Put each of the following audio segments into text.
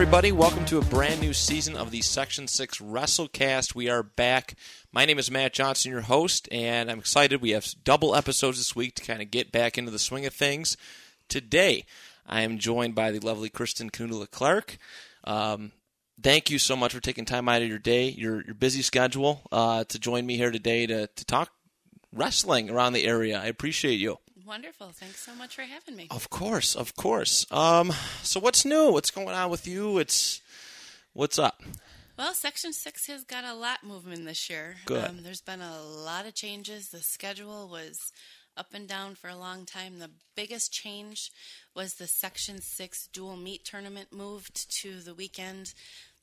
Everybody. Welcome to a brand new season of the Section 6 WrestleCast. We are back. My name is Matt Johnson, your host, and I'm excited. We have double episodes this week to kind of get back into the swing of things. Today, I am joined by the lovely Kristen Canula Clark. Um, thank you so much for taking time out of your day, your, your busy schedule, uh, to join me here today to, to talk wrestling around the area. I appreciate you. Wonderful. Thanks so much for having me. Of course, of course. Um, so what's new? What's going on with you? It's what's up? Well, Section 6 has got a lot moving this year. Good. Um, there's been a lot of changes. The schedule was up and down for a long time. The biggest change was the Section 6 dual meet tournament moved to the weekend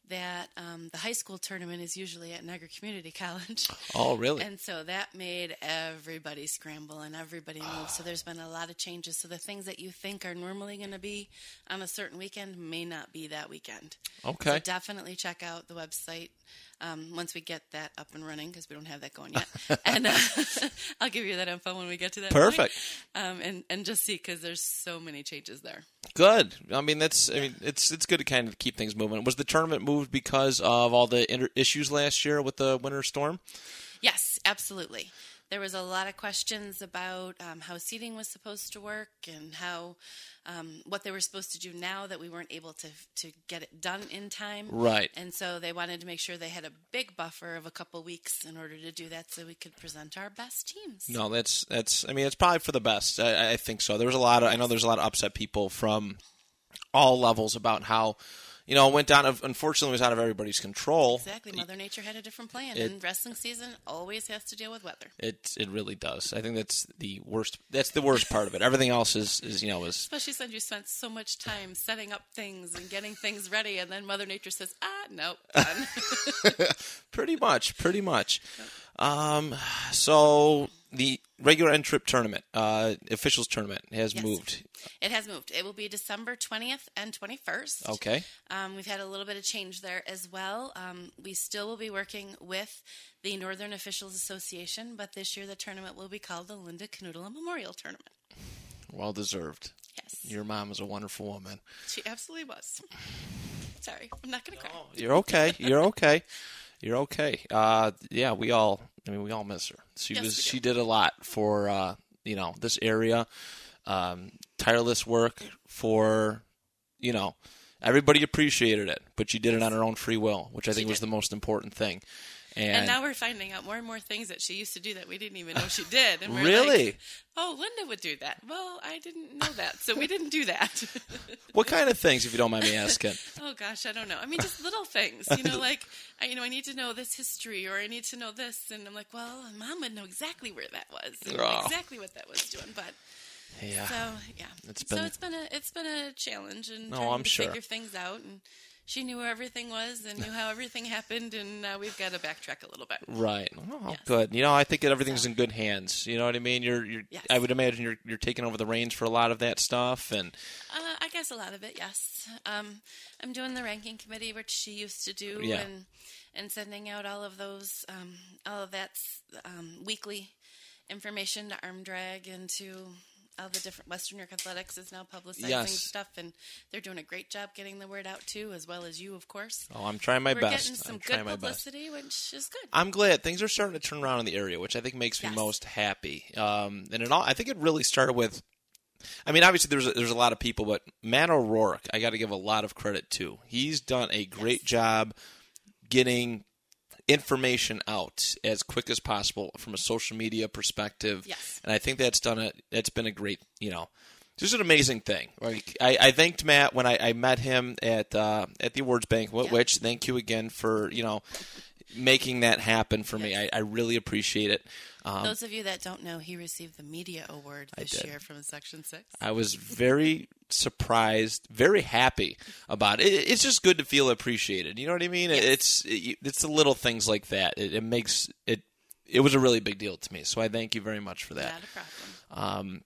that um, the high school tournament is usually at Niagara Community College. Oh, really? And so that made everybody scramble and everybody move. So there's been a lot of changes. So the things that you think are normally going to be on a certain weekend may not be that weekend. Okay. So definitely check out the website um, once we get that up and running because we don't have that going yet. and uh, I'll give you that info when we get to that. Perfect. Um, and and just see because there's so many changes there. Good. I mean, that's. I mean, it's it's good to kind of keep things moving. Was the tournament moved because of all the inter- issues last year with the winter storm? Yes, absolutely. There was a lot of questions about um, how seating was supposed to work and how um, what they were supposed to do now that we weren't able to to get it done in time. Right. And so they wanted to make sure they had a big buffer of a couple weeks in order to do that, so we could present our best teams. No, that's that's. I mean, it's probably for the best. I, I think so. There was a lot of. I know there's a lot of upset people from all levels about how, you know, it went down. Of unfortunately, was out of everybody's control. Exactly. Mother Nature had a different plan, It- and wrestling season always has to deal with weather. It it really does. I think that's the worst. That's the worst part of it. Everything else is is you know is Especially since you spent so much time setting up things and getting things ready, and then Mother Nature says, "Ah, nope, done." Pretty much, pretty much. Um, so the regular end trip tournament, uh, officials tournament has Yes. moved. It has moved. It will be December 20th and 21st. Okay. Um, we've had a little bit of change there as well. Um, we still will be working with the Northern Officials Association, but this year the tournament will be called the Linda Canoodle Memorial Tournament. Well deserved. Yes. Your mom is a wonderful woman. She absolutely was. Sorry, I'm not going to cry. You're okay. You're okay. You're okay. Uh, yeah, we all. I mean, we all miss her. She Yes, was. She did a lot for uh, you know this area. Um, tireless work for you know everybody appreciated it, but she did it on her own free will, which I think was the most important thing. And, And now we're finding out more and more things that she used to do that we didn't even know she did. And we're Really? like, oh, Linda would do that. Well, I didn't know that, so we didn't do that. what kind of things, if you don't mind me asking? Oh gosh, I don't know. I mean, just little things, you know, like I, you know, I need to know this history, or I need to know this, and I'm like, well, mom would know exactly where that was, and Oh. exactly what that was doing. But Yeah. so yeah, It's so been- it's been a it's been a challenge and No, trying I'm to sure. figure things out. And she knew where everything was and knew how everything happened, and now we've got to backtrack a little bit. Right. Oh, Yes. good. You know, I think that everything's So- in good hands. You know what I mean? You're, you're. Yes. I would imagine you're, you're taking over the reins for a lot of that stuff, and Uh, I guess a lot of it, yes. Um, I'm doing the ranking committee, which she used to do, Yeah. and and sending out all of those, um, all of that um, weekly information to Arm Drag and to all the different Western York Athletics is now publicizing Yes. stuff, and they're doing a great job getting the word out too, as well as you, of course. oh, I'm trying my We're best. getting some I'm good trying my best. publicity, which is good. I'm glad things are starting to turn around in the area, which I think makes me Yes. most happy. Um, and it all, I think it really started with. I mean, obviously there's a, there's a lot of people, but Matt O'Rourke, I got to give a lot of credit to. He's done a great Yes. job getting information out as quick as possible from a social media perspective. Yes. And I think that's done it. That's been a great, you know, just an amazing thing. Like I, I thanked Matt when I, I met him at uh, at the awards banquet. Yeah. Which thank you again for you know making that happen for me. I, I really appreciate it. Um, Those of you that don't know, he received the media award this year from Section Six. I was very surprised, very happy about it. It's just good to feel appreciated. You know what I mean? Yes. It's it's the little things like that. It, it makes it it was a really big deal to me. So I thank you very much for that. Problem.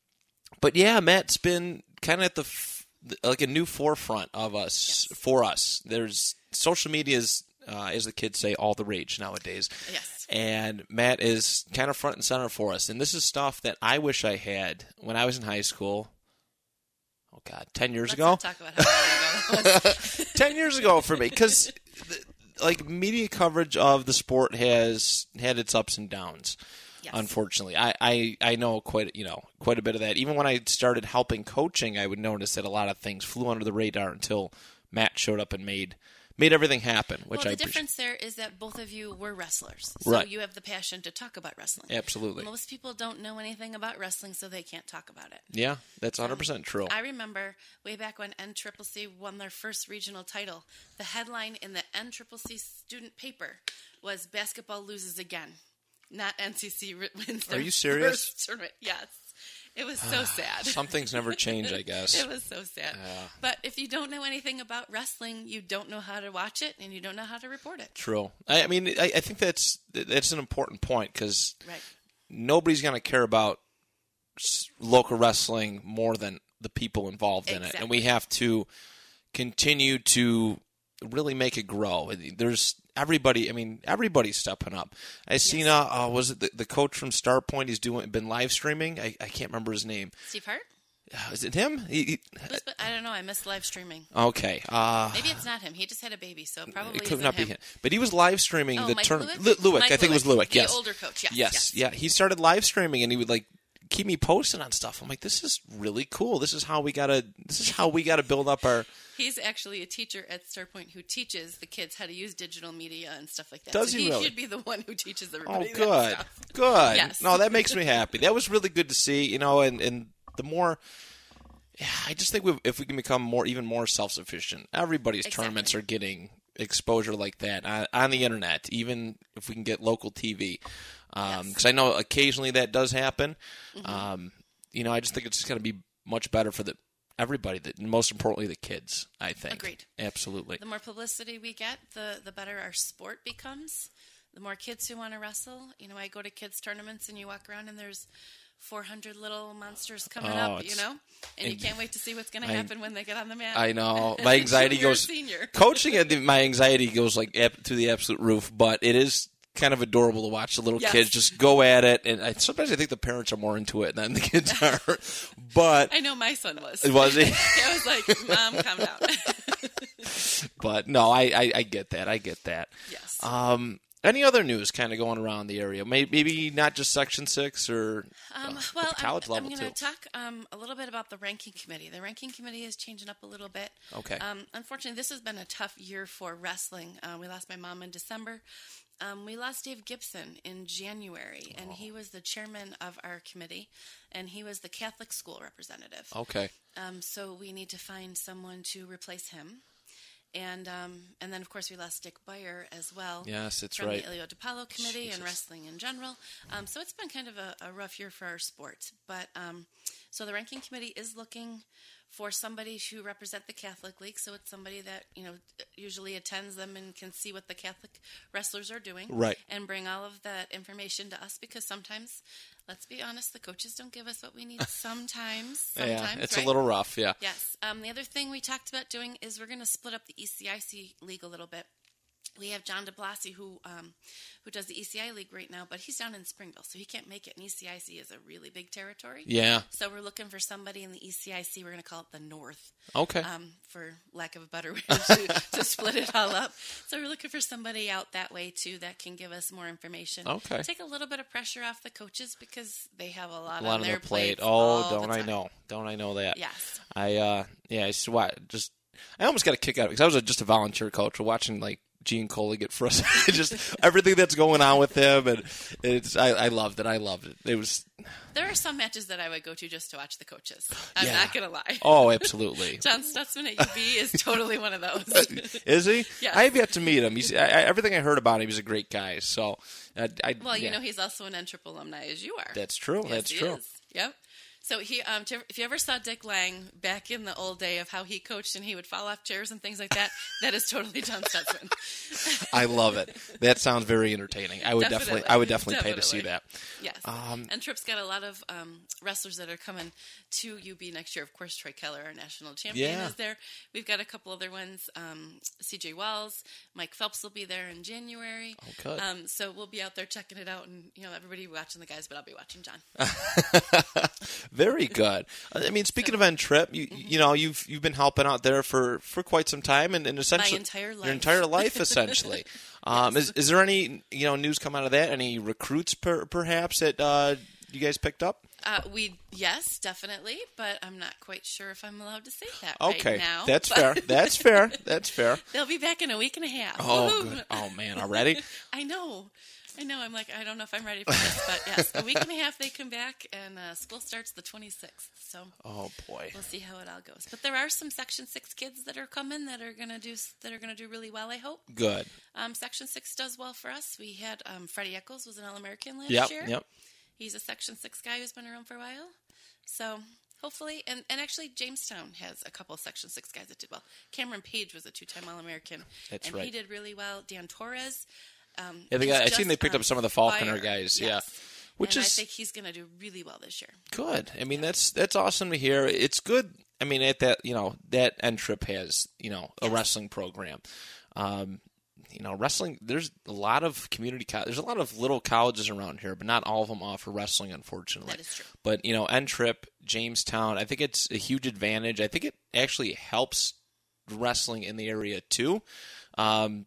But yeah, Matt's been kind of at the f- like a new forefront of us Yes. for us. There's social media is, uh, as the kids say, all the rage nowadays. Yes. And Matt is kind of front and center for us. And this is stuff that I wish I had when I was in high school. Oh God, ten years Let's ago. talk about how long ago that was. 10 years ago for me because like media coverage of the sport has had its ups and downs Yes. unfortunately I, I i know quite you know quite a bit of that even when i started helping coaching i would notice that a lot of things flew under the radar until matt showed up and made made everything happen which well, the appreciate difference there is that both of you were wrestlers, so Right. you have the passion to talk about wrestling. absolutely Most people don't know anything about wrestling, so they can't talk about it. yeah that's 100% true I remember way back when NCCC won their first regional title. The headline in the NCCC student paper was "Basketball loses again." Not NCC wins. Are you serious? First tournament. Yes, it was so ah, sad. some things never change i guess It was so sad. But if you don't know anything about wrestling, you don't know how to watch it, and you don't know how to report it. true i, I mean I, I think that's that's an important point because Right. nobody's going to care about local wrestling more than the people involved in it, and we have to continue to really make it grow. There's everybody. I mean, everybody's stepping up. I seen uh, uh was it the, the coach from Starpoint? He's doing been live streaming. I, I can't remember his name. Steve Hart? Uh, Is it him? He, he- I don't know. I missed live streaming. okay. Uh, Maybe it's not him. He just had a baby, so probably it could isn't not be him. him. But he was live streaming Oh, the turn. Lewick? Lewick, I think it was Lewick. the Yes, older coach. Yes, yes, yes. yeah. He started live streaming, and he would like keep me posted on stuff. I'm like, this is really cool. This is how we gotta. This is how we gotta build up our. He's actually a teacher at Starpoint who teaches the kids how to use digital media and stuff like that. Does so he he really? should be the one who teaches Oh, everybody. that good, good. Yes. No, that makes me happy. That was really good to see. You know, and and the more. Yeah, I just think we if we can become more, even more self sufficient. Everybody's Exactly. tournaments are getting exposure like that on, on the internet. Even if we can get local TV, because Yes. I know occasionally that does happen. Mm-hmm. Um, you know, I just think it's just going to be much better for the everybody. That most importantly, the kids. I think. Agreed. Absolutely. The more publicity we get, the the better our sport becomes. The more kids who want to wrestle. You know, I go to kids tournaments and you walk around and there's 400 little monsters coming Oh, up. You know, and you can't wait to see what's going to happen when they get on the mat. I know my anxiety goes senior. coaching. At the, my anxiety goes like to the absolute roof, but it is kind of adorable to watch the little Yes. kids just go at it. And I, sometimes I think the parents are more into it than the kids are. But I know my son was. was he? I was like, Mom, calm down. But no, I, I I get that. I get that. yes. Um, any other news kind of going around the area? Maybe, maybe not just Section Six or Um, uh, well, the college I'm, level I'm going to talk um, a little bit about the ranking committee. The ranking committee is changing up a little bit. Okay. Um, unfortunately, this has been a tough year for wrestling. Uh, we lost my mom in December. Um, we lost Dave Gibson in January, and he was the chairman of our committee, and he was the Catholic school representative. okay. Um, so we need to find someone to replace him. And um, and then of course we lost Dick Beyer as well. Yes, that's from right. the Ilio DiPaolo committee Jesus. and wrestling in general. Um, so it's been kind of a, a rough year for our sport. But um, so the ranking committee is looking for somebody to represent the Catholic League. So it's somebody that you know usually attends them and can see what the Catholic wrestlers are doing, Right. And bring all of that information to us because sometimes, let's be honest, the coaches don't give us what we need. Sometimes, sometimes yeah, it's right? a little rough. Yeah. Yes. Um, the other thing we talked about doing is we're going to split up the ECIC league a little bit. We have John DeBlasi who um, who does the ECI league right now, but he's down in Springville, so he can't make it. And ECIC is a really big territory. Yeah. So we're looking for somebody in the ECIC. We're going to call it the North, Okay. um, for lack of a better way to, to split it all up. So we're looking for somebody out that way too that can give us more information. Okay. Take a little bit of pressure off the coaches because they have a lot, a lot on their their plate. Oh, don't I know? Don't I know that? Yes. I uh yeah, I just I almost got a kick out of it because I was a, just a volunteer coach. Watching like Gene Coley get frustrated, just everything that's going on with him, and it's I, I loved it. I loved it. It was There are some matches that I would go to just to watch the coaches. I'm Yeah. not going to lie. oh, absolutely. John Stutzman at UB is totally one of those. Is he? Yeah. I have yet to meet him. He's I, everything I heard about him. He's a great guy. So, I, I well, you yeah, know, he's also an N triple alumni as you are. that's true. Yes, that's true. is. Yep. So he, um, if you ever saw Dick Lang back in the old day of how he coached and he would fall off chairs and things like that, that is totally John Stutzman. I love it. That sounds very entertaining. I would definitely, Definitely. I would definitely, pay to see that. Definitely. Yes. and Tripp's got a lot of um, wrestlers that are coming to UB next year. Of course, Troy Keller, our national champion, Yeah. is there. We've got a couple other ones. Um, CJ Wells, Mike Phelps will be there in January. Oh, good. Um, so we'll be out there checking it out, and you know everybody watching the guys, but I'll be watching John. Very good. I mean, speaking of N Trip, you you know you've you've been helping out there for, for quite some time, and, and essentially entire life. your entire life, essentially. um, is is there any you know news come out of that? Any recruits per, perhaps that uh, you guys picked up? Uh, we yes, definitely, but I'm not quite sure if I'm allowed to say that Okay, right now. that's fair. That's fair. That's fair. They'll be back in a week and a half. Oh, good. oh man, already? I know. I know. I'm like, I don't know if I'm ready for this, but yes, a week and a half they come back, and uh, school starts the 26th. So Oh boy. we'll see how it all goes. But there are some Section Six kids that are coming that are gonna do that are gonna do really well. I hope. Good. Um, Section Six does well for us. We had um, Freddie Eccles was an All American last Yep. year. Yep. He's a Section Six guy who's been around for a while. So hopefully, and, and actually Jamestown has a couple of Section Six guys that did well. Cameron Page was a two-time All American, That's and right. he did really well. Dan Torres. Um, Yeah, they got, I seen they picked up some of the Falconer fire. guys. Yes. Yeah. Which and is I think he's going to do really well this year. Good. I mean, that's that's awesome to hear. It's good. I mean, at that you know that N Trip has you know a wrestling program. Um, you know, wrestling. There's a lot of community. Co- there's a lot of little colleges around here, but not all of them offer wrestling, unfortunately. That is true. But you know, N Trip, Jamestown. I think it's a huge advantage. I think it actually helps wrestling in the area too. Um,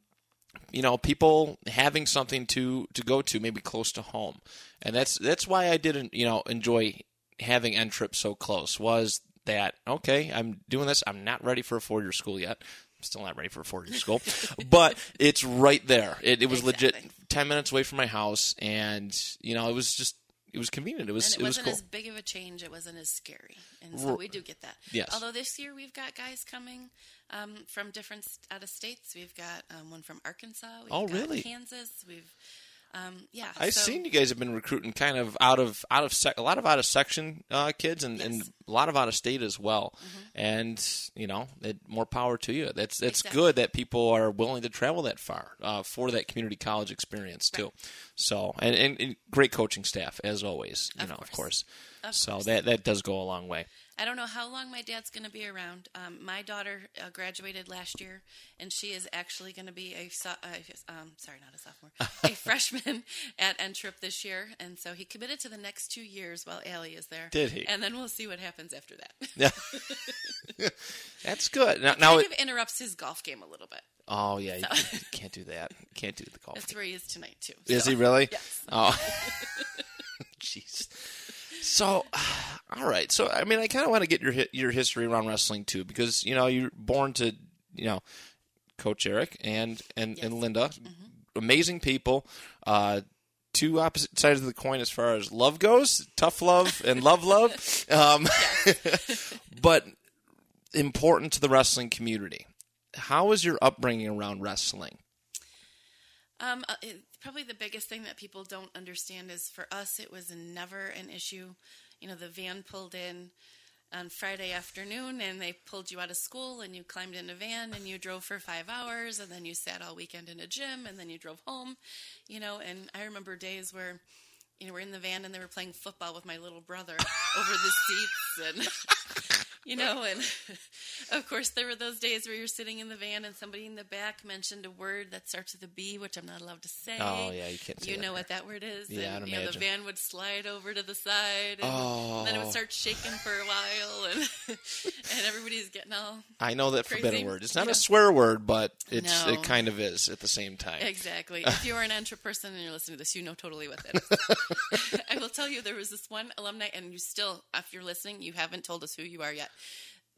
you know, people having something to to go to, maybe close to home, and that's that's why I didn't, you know, enjoy having N Trip so close. Was that okay? I'm doing this. I'm not ready for a four year school yet. I'm still not ready for a four year school, but it's right there. It, it was legit, ten minutes away from my house, and you know, it was just it was convenient. It was And it, it was wasn't cool. as big of a change. It wasn't as scary, and so we do get that. Yes. Although this year we've got guys coming um, from different out of states. We've got um, one from Arkansas. We've Oh, got really? Kansas. We've um, yeah. I've so- seen you guys have been recruiting kind of out of out of sec- a lot of out of section uh, kids and, and Yes. Mm-hmm. a lot of out of state as well. And you know, it, more power to you. That's that's Exactly. good that people are willing to travel that far uh, for that community college experience too. Right. So and, and, and great coaching staff as always. You Of know, of course. course. Of so course. that that does go a long way. I don't know how long my dad's going to be around. Um, my daughter uh, graduated last year, and she is actually going to be a so- uh, um, sorry, not a sophomore, a freshman at N Trip this year. And so he committed to the next two years while Allie is there. Did he? And then we'll see what happens after that. Yeah. That's good. Now, now kind it, of interrupts his golf game a little bit. oh yeah, you can't, you can't do that. You can't do the golf. That's where he is tonight too. Is So- he really? Yes. Oh, jeez. So, all right. So, I mean, I kind of want to get your your history around wrestling too, because you know you're born to you know Coach Eric and and, and Linda, amazing people. Uh, two opposite sides of the coin as far as love goes, tough love and love love. Um, but important to the wrestling community. How was your upbringing around wrestling? Um, uh, probably the biggest thing that people don't understand is for us, it was never an issue. You know, the van pulled in on Friday afternoon and they pulled you out of school and you climbed in a van and you drove for five hours and then you sat all weekend in a gym and then you drove home, you know. And I remember days where, you know, we're in the van and they were playing football with my little brother over the seats and. You know, and of course, there were those days where you're sitting in the van and somebody in the back mentioned a word that starts with a B, which I'm not allowed to say. Oh, yeah, you can't You know what that word is? Yeah, and, I'd you know, the van would slide over to the side, and, Oh. then it would oh. start shaking for a while, and and everybody's getting all I know that Crazy. forbidden word. It's not a swear word, but it's No. it kind of is at the same time. Exactly. If you're an Entra person and you're listening to this, you know totally what that is. I will tell you, there was this one alumni, and you still, if you're listening, you haven't told us who you are yet.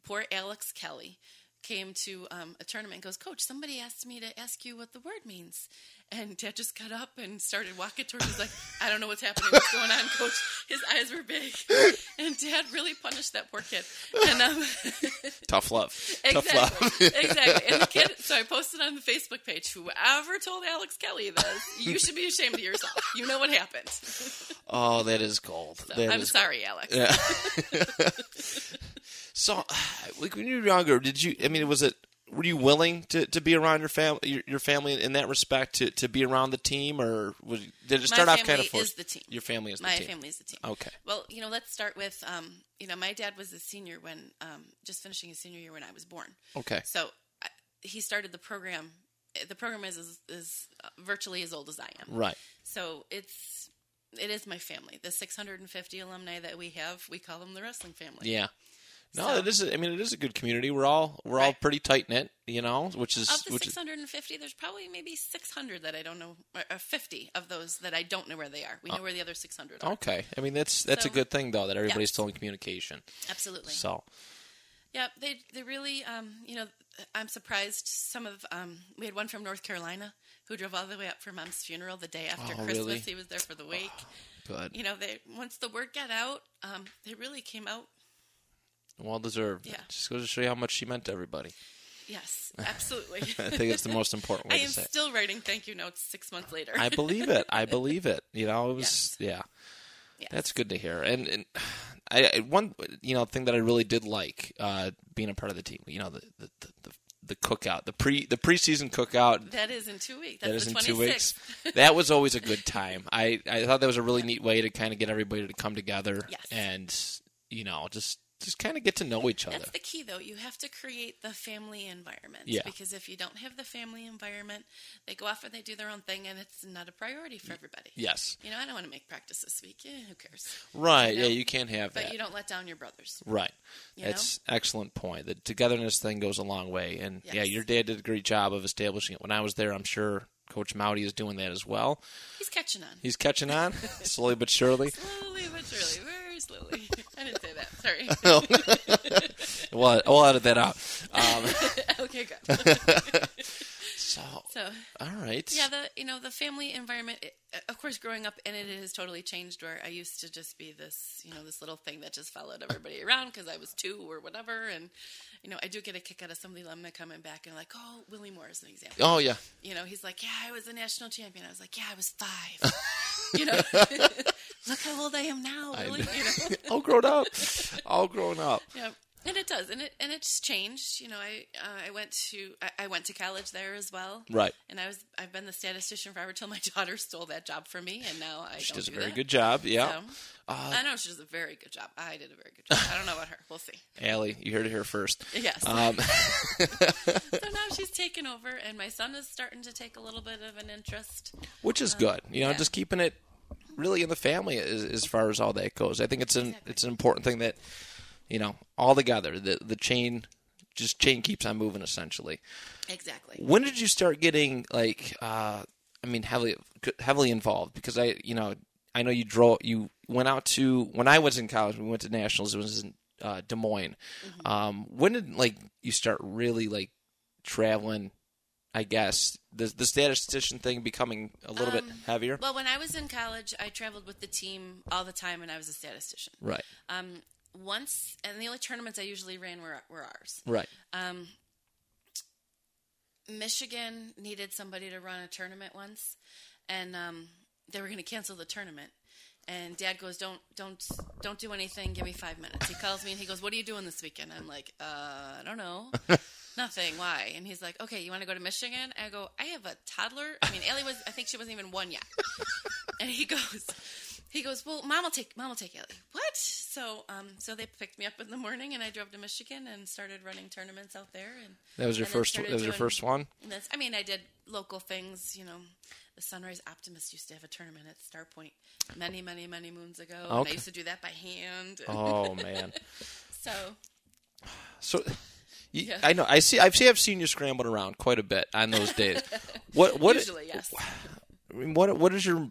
Poor Alex Kelly came to um, a tournament and goes, Coach, somebody asked me to ask you what the word means. And Dad just got up and started walking towards. He's like, "I don't know what's happening. What's going on, Coach?" His eyes were big, and Dad really punished that poor kid. And um, Tough love. Tough exactly, love. exactly. And the kid. So I posted on the Facebook page. Whoever told Alex Kelly this, you should be ashamed of yourself. You know what happened. oh, that is gold. So That I'm is- sorry, Alex. Yeah. so, like when you were younger, did you? I mean, was it? Were you willing to, to be around your family, your, your family in that respect, to, to be around the team, or was, did it start off kind of is the team. Your family is the My team. family is the team. Okay. Well, you know, let's start with, um, you know, my dad was a senior when, um, just finishing his senior year when I was born. Okay. So I, he started the program. The program is, is is virtually as old as I am. Right. So it's it is my family. The 650 alumni that we have, we call them the wrestling family. Yeah. No, So- it is. a- I mean, it is a good community. We're all we're all Right. pretty tight knit, you know, which is Of the which is 650, there's probably maybe 600 that I don't know, or or 50 of those that I don't know where they are. We know where the other 600 are. okay. I mean, that's that's a good thing though that everybody's still in communication. Absolutely. So Yeah, they they really, um, you know, I'm surprised. Some of um, we had one from North Carolina who drove all the way up for Mom's funeral the day after Oh, Christmas. really? He was there for the wake. good, You know, they once the word got out, um, they really came out. Well deserved. Yeah. Just goes to show you how much she meant to everybody. Yes, absolutely. I think it's the most important I way am to say. it. still writing thank you notes six months later. I believe it. I believe it. You know, it was yeah. Yes. That's good to hear. And, and I, I one you know thing that I really did like uh, being a part of the team. You know the the, the, the cookout, the pre the preseason cookout. That is in two weeks. That That's is the in two weeks. That was always a good time. I, I thought that was a really neat way to kind of get everybody to come together Yes. and you know just just kind of get to know each other. That's the key, though. You have to create the family environment. Yeah. Because if you don't have the family environment, they go off and they do their own thing, and it's not a priority for everybody. yes, You know, I don't want to make practice this week. Yeah, who cares? right. You Yeah, you can't have But that. you don't let down your brothers. Right. You That's excellent point. The togetherness thing goes a long way, and yeah, your dad did a great job of establishing it. When I was there, I'm sure Coach Mowdy is doing that as well. He's catching on. He's catching on slowly but surely. Slowly but surely. Very slowly. I didn't say that. Sorry. Well, we'll edit that out. Um, okay, good. so, So, all right. yeah, the you know the family environment. It, of course, growing up in it, it has totally changed. Where I used to just be this, you know, this little thing that just followed everybody around because I was two or whatever. And you know, I do get a kick out of some of the alumni coming back and like, oh, Willie Moore is an example. Oh yeah. You know, he's like, yeah, I was a national champion. I was like, yeah, I was five. you know, look how old I am now. You know. All grown up. All grown up. Yeah, and it does, and it and it's changed. You know, I uh, I went to I, I went to college there as well, Right. and I was I've been the statistician forever till my daughter stole that job from me, and now I She does a very that. good job. Yeah. So, Uh, I know she does a very good job. I did a very good job. I don't know about her. We'll see. Allie, you heard it here first. Yes. Um, so now she's taken over, and my son is starting to take a little bit of an interest. which is good. You know, yeah. just keeping it really in the family as, as far as all that goes. I think it's an Exactly. it's an important thing that you know all together the the chain just chain keeps on moving essentially. Exactly. When did you start getting like uh I mean heavily heavily involved because I you know I know you draw you went out to when I was in college we went to nationals it was in uh, Des Moines. Mm-hmm. Um when did like you start really like traveling I guess the the statistician thing becoming a little bit Um, heavier. Well, when I was in college, I traveled with the team all the time, and I was a statistician. Right. Um, once, and the only tournaments I usually ran were were ours. Right. Um, Michigan needed somebody to run a tournament once, and um, they were going to cancel the tournament. And Dad goes, "Don't, don't, don't do anything. Give me five minutes." He calls me and he goes, "What are you doing this weekend?" I'm like, "Uh, I don't know, nothing. Why?" And he's like, "Okay, you want to go to Michigan?" I go, "I have a toddler. I mean, Ellie was. I think she wasn't even one yet." and he goes, he goes, well, mom will take mom will take Ellie. What? So, um, so they picked me up in the morning, and I drove to Michigan and started running tournaments out there. And That was your first, that was your first one. that's, I mean, I did local things. You know, the Sunrise Optimist used to have a tournament at Starpoint many, many, many moons ago. And I used to do that by hand. Oh man. So, So, you, Yeah. I know. I see. I see. I've seen you scrambling around quite a bit on those days. What? What? usually, yes. I mean, what? What is your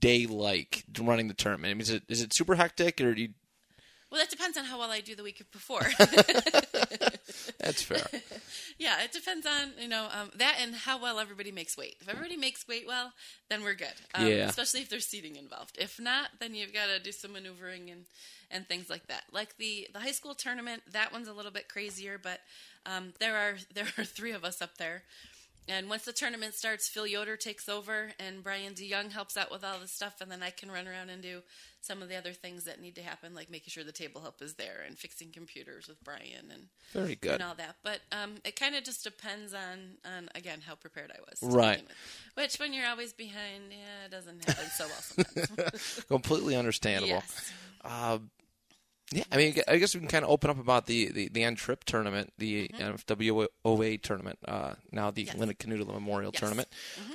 day like running the tournament? I mean, is it is it super hectic or do you? Well, that depends on how well I do the week before. That's fair. yeah, it depends on you know um, that and how well everybody makes weight. If everybody makes weight well, then we're good. Um, Yeah. Especially if there's seating involved. If not, then you've got to do some maneuvering and and things like that. Like the the high school tournament, that one's a little bit crazier, but um, there are there are three of us up there. And once the tournament starts, Phil Yoder takes over, and Brian DeYoung helps out with all the stuff, and then I can run around and do some of the other things that need to happen, like making sure the table help is there and fixing computers with Brian and Very good. and all that. But um, it kind of just depends on, on again how prepared I was. Right. with. Which, when you're always behind, yeah, it doesn't happen so well sometimes. Completely understandable. yes. Yeah, I mean, I guess we can kind of open up about the the, the N Trip tournament, the WOA tournament. Uh, now the Yes. Linda Memorial Yes. Tournament.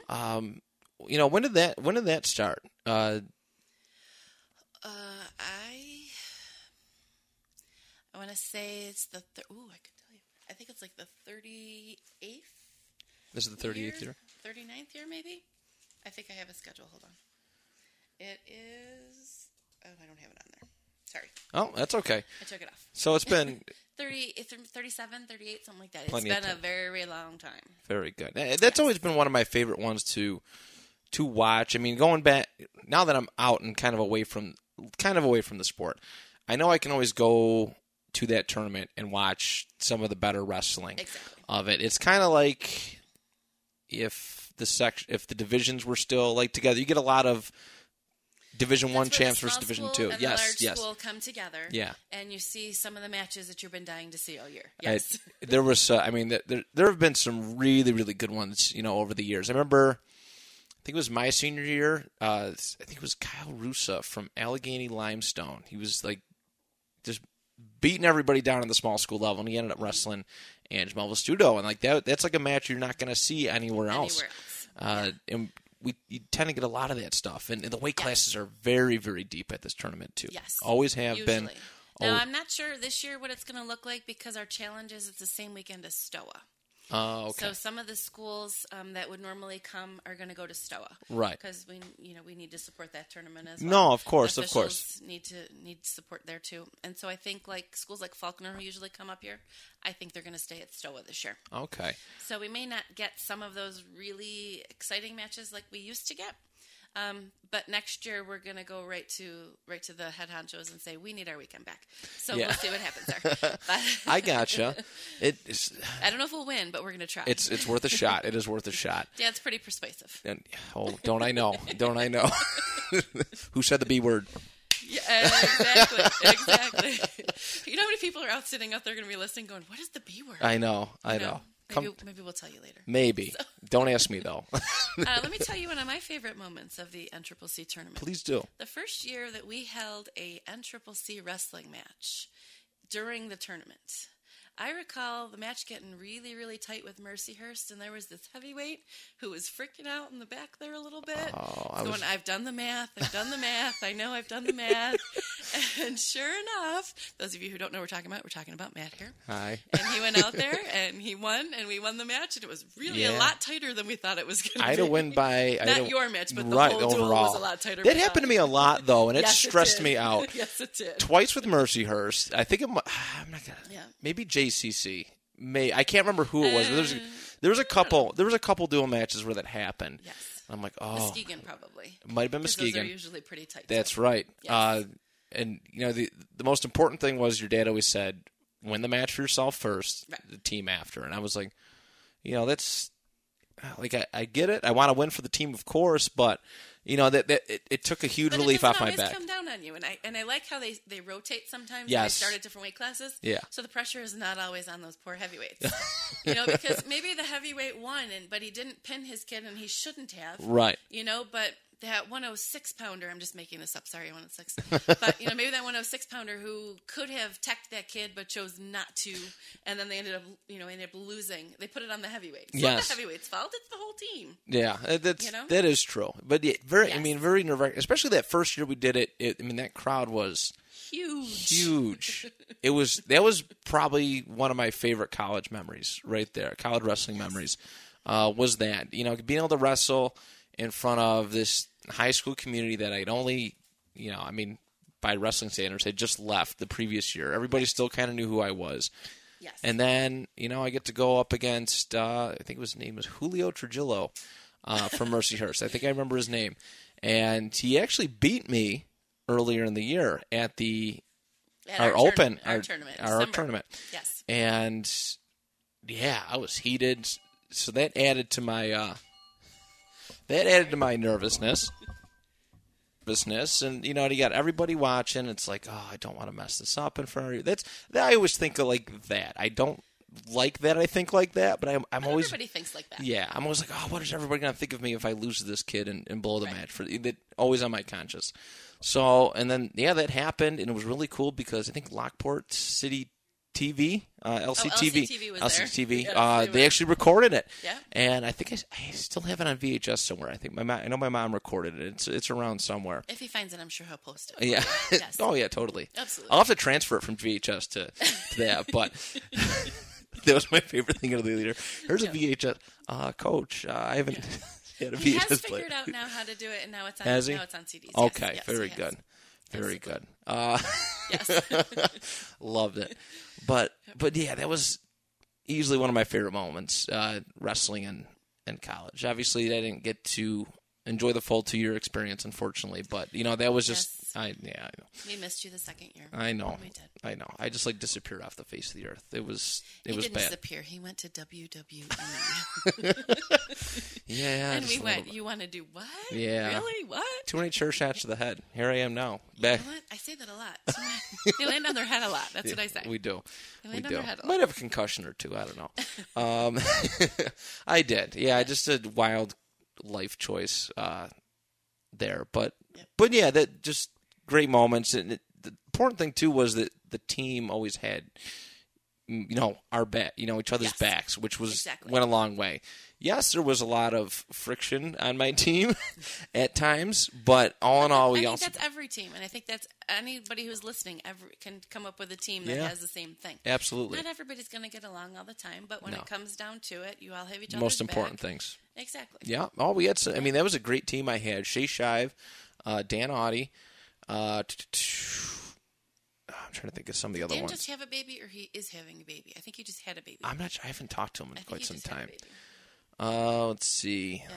Um, you know, when did that when did that start? Uh, Uh, I I want to say it's the thir- ooh I could tell you I think it's like the thirty eighth. this is the 38th year. 39th year maybe. I think I have a schedule. Hold on. It is. Oh, I don't have it on there. Sorry, Oh, that's okay. I took it off. So it's been 30, 37, 38, something like that. It's Plenty of been a time. very long time. very good. Eh, That's always been one of my favorite ones to to watch. I mean, going back now that I'm out and kind of away from kind of away from the sport, I know I can always go to that tournament and watch some of the better wrestling Exactly. of it. It's kind of like if the sec if the divisions were still like together. You get a lot of Division One That's the champs versus Division Two. And Yes, large yes. school come together. Yeah. And you see some of the matches that you've been dying to see all year. I- Yes. there was, uh, I mean, there there have been some really really good ones, you know, over the years. I remember, I think it was my senior year. Uh, I think it was Kyle Rusa from Allegany Limestone. He was like just beating everybody down on the small school level, and he ended up wrestling Angel Studo, and like that, that's like a match you're not going to see anywhere else. Anywhere else. Uh, and we you tend to get a lot of that stuff, and, and the weight classes are very very deep at this tournament too. Yes. always have been. Usually. Now, Oh. I'm not sure this year what it's going to look like because our challenge is it's the same weekend as STOA. Oh, okay. So some of the schools um, that would normally come are going to go to STOA, Right. Because we, you know, we need to support that tournament as well. No, of course, of course. Need to need support there too, and so I think like schools like Falconer who usually come up here, I think they're going to stay at STOA this year. okay. So we may not get some of those really exciting matches like we used to get. Um, but next year we're gonna go right to right to the head honchos and say we need our weekend back. So Yeah. we'll see what happens there. I gotcha. It's I don't know if we'll win, but we're gonna try. it's it's worth a shot. It is worth a shot. Dad's pretty persuasive. And oh, don't I know? Don't I know? Who said the B word? Yeah, exactly, exactly. You know how many people are out sitting out there going to be listening, going, "What is the B word?" I know. I You know. Maybe, Come, maybe we'll tell you later. maybe. Don't ask me though. Uh, let me tell you one of my favorite moments of the NCCC tournament. Please do. The first year that we held a NCCC wrestling match during the tournament, I recall the match getting really, really tight with Mercyhurst, and there was this heavyweight who was freaking out in the back there a little bit. Oh, I going, was- I've done the math, I've done the math, I know I've done the math. and sure enough, those of you who don't know what we're talking about, we're talking about Matt here. Hi. And he went out there and he won, and we won the match, and it was really Yeah. a lot tighter than we thought it was going to be. I had to win by Not your match, but the right, whole duel overall. was a lot tighter. That happened to me a lot though, and it Yes, stressed did. me out. yes, it did. Twice with Mercyhurst. I think it, I'm not gonna. Yeah. Maybe JCC. May I can't remember who it was. but there was a, Uh, there was a couple. There was a couple dual matches where that happened. Yes. I'm like, oh, Muskegon probably. might have been 'Cause Those are usually pretty tight. That's right. Yes. Uh, and you know the the most important thing was your dad always said, "Win the match for yourself first, Right. the team after." And I was like, you know, that's like I, I get it. I want to win for the team, of course, but you know that, that it, it took a huge But relief off my back. come down on you, and I and I like how they they rotate sometimes. Yes. They start at different weight classes. Yeah. So the pressure is not always on those poor heavyweights. you know, because maybe the heavyweight won, and but he didn't pin his kid, and he shouldn't have. Right. You know, but that 106 pounder, I'm just making this up, sorry, 106. but, you know, maybe that 106 pounder who could have teched that kid but chose not to, and then they ended up, you know, ended up losing. They put it on the heavyweight. It's not Yes. the heavyweight's fault, it's the whole team. Yeah, uh, that's You know? that is true. But yeah, very, I mean, very nerve. Especially that first year we did it, it. I mean, that crowd was Huge. huge. it was that was probably one of my favorite college memories right there. College wrestling memories uh, was that you know being able to wrestle in front of this high school community that I'd only you know I mean by wrestling standards had just left the previous year. Everybody still kind of knew who I was. Yes. And then, you know, I get to go up against, uh, I think his name was Julio Trujillo uh, from Mercyhurst. I think I remember his name. And he actually beat me earlier in the year at the At our, our open, our our, tournament, our December. tournament. Yes. And yeah, I was heated. So that added to my uh, that added to my nervousness. Nervousness, and you know, you got everybody watching. It's like, oh, I don't want to mess this up in front of you. That's I always think of like that. I don't like that. I think like that, but I'm I'm But always everybody thinks like that. yeah, I'm always like, oh, what is everybody gonna think of me if I lose this kid and, and blow the Right. match? For that, always on my conscience. So, and then yeah, that happened, and it was really cool because I think Lockport City TV, uh, LCTV, LCTV was. LCTV, Yes, uh, they actually recorded it. Yeah. and I think I, I still have it on VHS somewhere. I think my mom, I know my mom recorded it. It's it's around somewhere. If he finds it, I'm sure he'll post it. Yeah. Yes. oh yeah, totally. Absolutely. I'll have to transfer it from VHS to, to that, but that was my favorite thing of the leader. Here's a VHS. Uh, coach, uh, I haven't had a He VHS has player. figured out now how to do it, and now it's on. Has he? Now it's on CDs. Okay, yes, very good. has. Very good. Uh, Yes. loved it. But but yeah, that was easily one of my favorite moments uh, wrestling in in college. Obviously, I didn't get to enjoy the full two year experience, unfortunately. But you know, that was just Yes. I yeah I know. we missed you the second year. I know. We did. I know. I just like disappeared off the face of the earth. It was it he was didn't bad. disappear. He went to WWE. Yeah, and we went, you want to do what? Yeah. Really? What? Too many chair shots to the head. Here I am now. Back. You know? I say that a lot. They land on their head a lot. That's what I say. We do. They We land on do. their head a Might have a concussion or two. I don't know. Um, I did. Yeah, I just did wild life choice uh, there, but Yep. but yeah, that just great moments. And it, the important thing too was that the team always had mm, you know our back, you know each other's Yes. backs, which was Exactly. went a long way. Yes, there was a lot of friction on my team at times, but all in all, we all. I think also that's every team, and I think that's anybody who's listening every, can come up with a team that Yeah. has the same thing. absolutely Not everybody's going to get along all the time, but when No. it comes down to it, you all have each other's most important back. things. Exactly. Yeah. Oh, we had. Some, I mean, that was a great team. I had Shay Shive, uh, Dan Audie. Uh, I'm trying to think of some of the other ones. Didn't just have a baby, or he is having a baby. I think he just had a baby. I'm not. sure. I haven't talked to him in quite some just had a time. Uh, let's see. Yeah.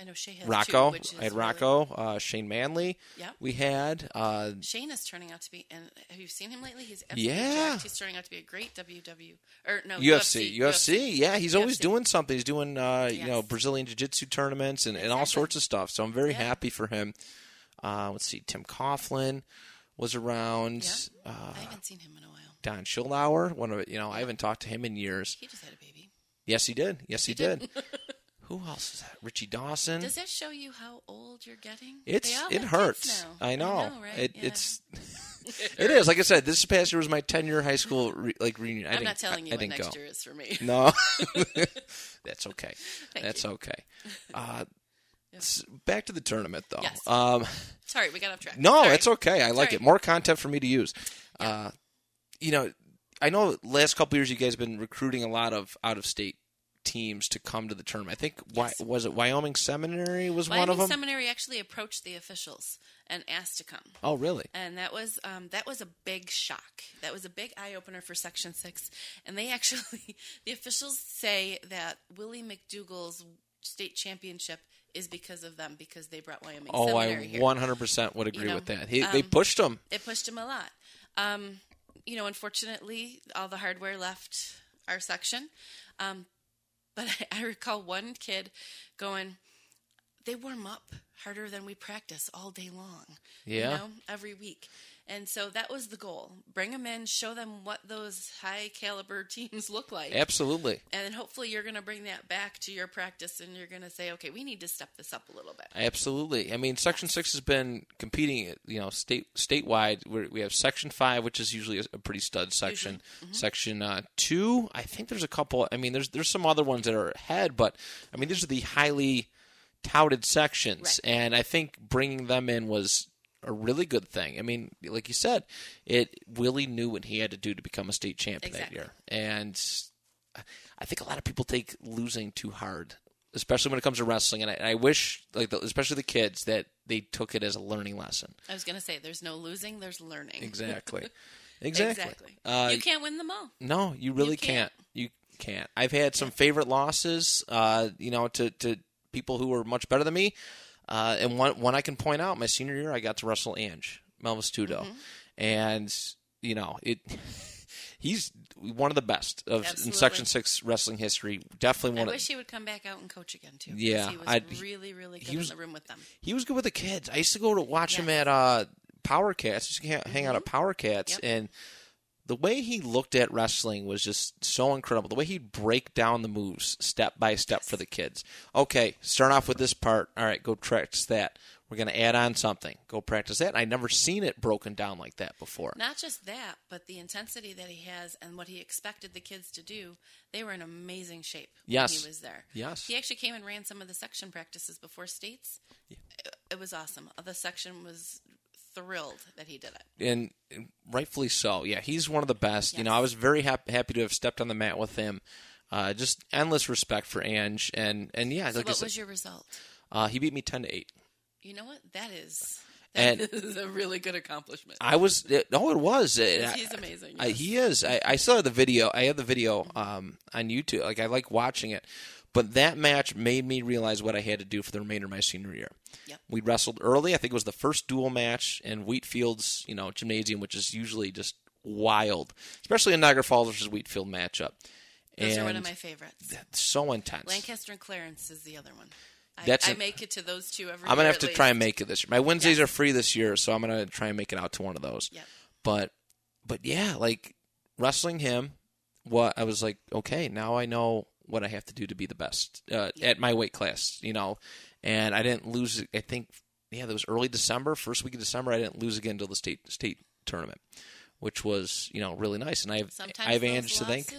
I know Shay has Rocco. two, which is I had really- Rocco. Uh, Shane Manley. Yep. We had. Uh, Shane is turning out to be, and have you seen him lately? He's Yeah. jacked. He's turning out to be a great WW or no UFC, UFC, yeah, he's always doing something. He's doing, uh, you know, Brazilian jiu-jitsu tournaments and, and all Exactly. sorts of stuff. So I'm very Yeah. happy for him. Uh, let's see, Tim Coughlin was around. Yeah. Uh, I haven't seen him in a while. Don Schillauer, one of. You know, I haven't talked to him in years. He just had a baby. Yes, he did. Yes, he, He did. did. Who else is that? Richie Dawson. Does that show you how old you're getting? it's it hurts. kids now. I know. right? It, Yeah. It's it is like I said. This past year was my ten year high school re, like reunion. I I'm didn't, not telling you I what didn't next go. year is for me. No, that's okay. Thank that's you. okay. Uh, s- back to the tournament though. Yes. Um, Sorry, we got off track. no, Sorry. it's okay. I like Sorry. it. More content for me to use. Uh, you know, I know last couple years you guys have been recruiting a lot of out of state teams to come to the tournament. I think why Yes. was it Wyoming Seminary was Wyoming one of them. Wyoming seminary actually approached the officials and asked to come. oh, really? and that was um, that was a big shock. That was a big eye opener for Section Six, and they actually the officials say that Willie McDougal's state championship is because of them because they brought Wyoming Oh, Seminary I here. 100% would agree know, with that. He, they um, pushed him. It pushed him a lot. Um, you know, unfortunately, all the hardware left our section. Um, but I, I recall one kid going, they warm up harder than we practice all day long. Yeah. You know, every week. And so that was the goal. Bring them in, show them what those high caliber teams look like. Absolutely. And then hopefully you're going to bring that back to your practice and you're going to say, okay, we need to step this up a little bit. Absolutely. I mean, Section Six has been competing, you know, state statewide. We're, we have Section Five, which is usually a, pretty stud section. Mm-hmm. Section uh, Two, I think there's a couple. I mean, there's there's some other ones that are ahead, but I mean, these are the highly touted sections, Right. and I think bringing them in was a really good thing. I mean, like you said, it Willie knew what he had to do to become a state champion Exactly. that year, and I think a lot of people take losing too hard especially when it comes to wrestling. And I, and I wish, like, the, especially the kids, that they took it as a learning lesson. I was going to say, there's no losing, there's learning. Exactly. Exactly. exactly. Uh, you can't win them all. No, you really You can't. can't. You can't. I've had some favorite losses, uh, you know, to, to people who were much better than me. Uh, and one one I can point out, my senior year, I got to wrestle Ange Melvis Tudo, Mm-hmm. and you know it. He's one of the best of in Section Six wrestling history. Definitely one. I one. wish of he would come back out and coach again too. Yeah, he was I'd- really, really good he was- in the room with them. he was good with the kids. I used to go to watch him at uh, Power Cats. I used to ha- hang out at Power Cats, Mm-hmm. Yep. and the way he looked at wrestling was just so incredible. The way he'd break down the moves step by step for the kids. Okay, start off with this part. All right, go practice that. We're going to add on something. Go practice that. I'd never seen it broken down like that before. Not just that, but the intensity that he has and what he expected the kids to do. They were in amazing shape Yes. when he was there. Yes. He actually came and ran some of the section practices before states. It, it was awesome. The section was thrilled that he did it. and and rightfully so. Yeah, he's one of the best. You know, I was very happy happy to have stepped on the mat with him. Uh, just endless respect for Ange, and and yeah, So like what said, was your result? uh, he beat me ten to eight. You know what? That is And- that is a really good accomplishment. I was it, no, it was. It- Yes, I- he's amazing, I, he is. I, I still have the video. I have the video um, on YouTube. Like I like watching it, but that match made me realize what I had to do for the remainder of my senior year. Yep. We wrestled early. I think it was the first dual match in Wheatfield's, you know, gymnasium, which is usually just wild, especially in Niagara Falls versus Wheatfield matchup. Those and are one of my favorites. so intense. Lancaster and Clarence is the other one. I, That's I an- make it to those two every I'm gonna have to least. try and make it this year. My Wednesdays Yes. are free this year, so I'm gonna try and make it out to one of those. Yep. But but yeah, like wrestling him, what I was like, okay, now I know what I have to do to be the best uh, at my weight class, you know. And I didn't lose. I think yeah, that was early December, first week of December. I didn't lose again until the state state tournament, which was you know really nice. And I have Sometimes I have those Ange to thank.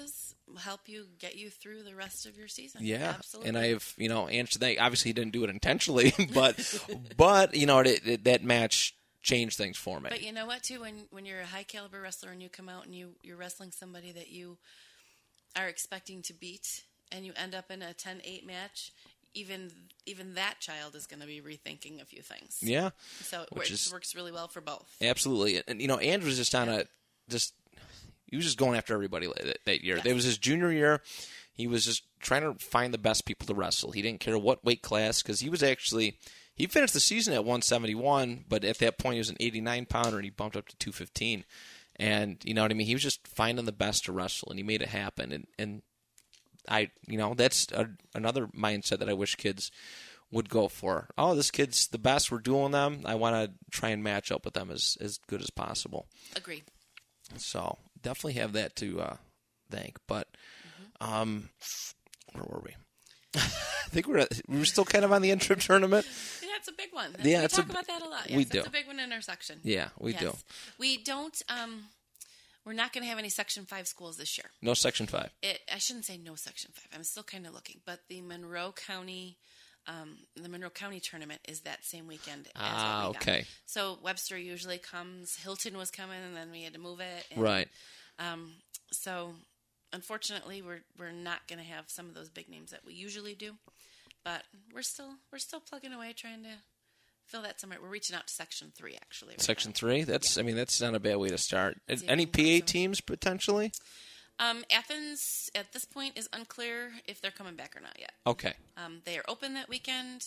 help you get you through the rest of your season. Yeah, absolutely. and I have you know Ange to thank. Obviously, he didn't do it intentionally, but but you know it, it, that match changed things for me. But you know what, too, when when you're a high caliber wrestler and you come out and you you're wrestling somebody that you are expecting to beat, and you end up in a 10-8 match, even even that child is going to be rethinking a few things. yeah, So it Which works, is- works really well for both. absolutely. And you know, Ange was just on a just he was just going after everybody that, that year. Yes. It was his junior year. He was just trying to find the best people to wrestle. He didn't care what weight class because he was actually he finished the season at 171, but at that point he was an 89 pounder and he bumped up to 215. And you know what I mean? He was just finding the best to wrestle, and he made it happen. And and I, you know, that's a, another mindset that I wish kids would go for. Oh, this kid's the best. We're dueling them. I want to try and match up with them as as good as possible. Agree. So definitely have that to uh, thank. But um, where were we? I think we're we were still kind of on the intro tournament. Yeah, it's a big one. Yeah, we talk a- about that a lot. we do. It's a big one in our section. Yeah, we do. We don't. Um, we're not going to have any Section Five schools this year. No section five. It, I shouldn't say no Section Five. I'm still kind of looking, but the Monroe County, um, the Monroe County tournament is that same weekend. as Ah, okay. So Webster usually comes. Hilton was coming, and then we had to move it. And, Right. Um, so unfortunately, we're we're not going to have some of those big names that we usually do, but we're still we're still plugging away trying to fill that somewhere. We're reaching out to Section Three actually. right Section now. three. That's I mean that's not a bad way to start. Any we can get PA some- teams potentially? Um, Athens at this point is unclear if they're coming back or not yet. Okay. Um, they are open that weekend.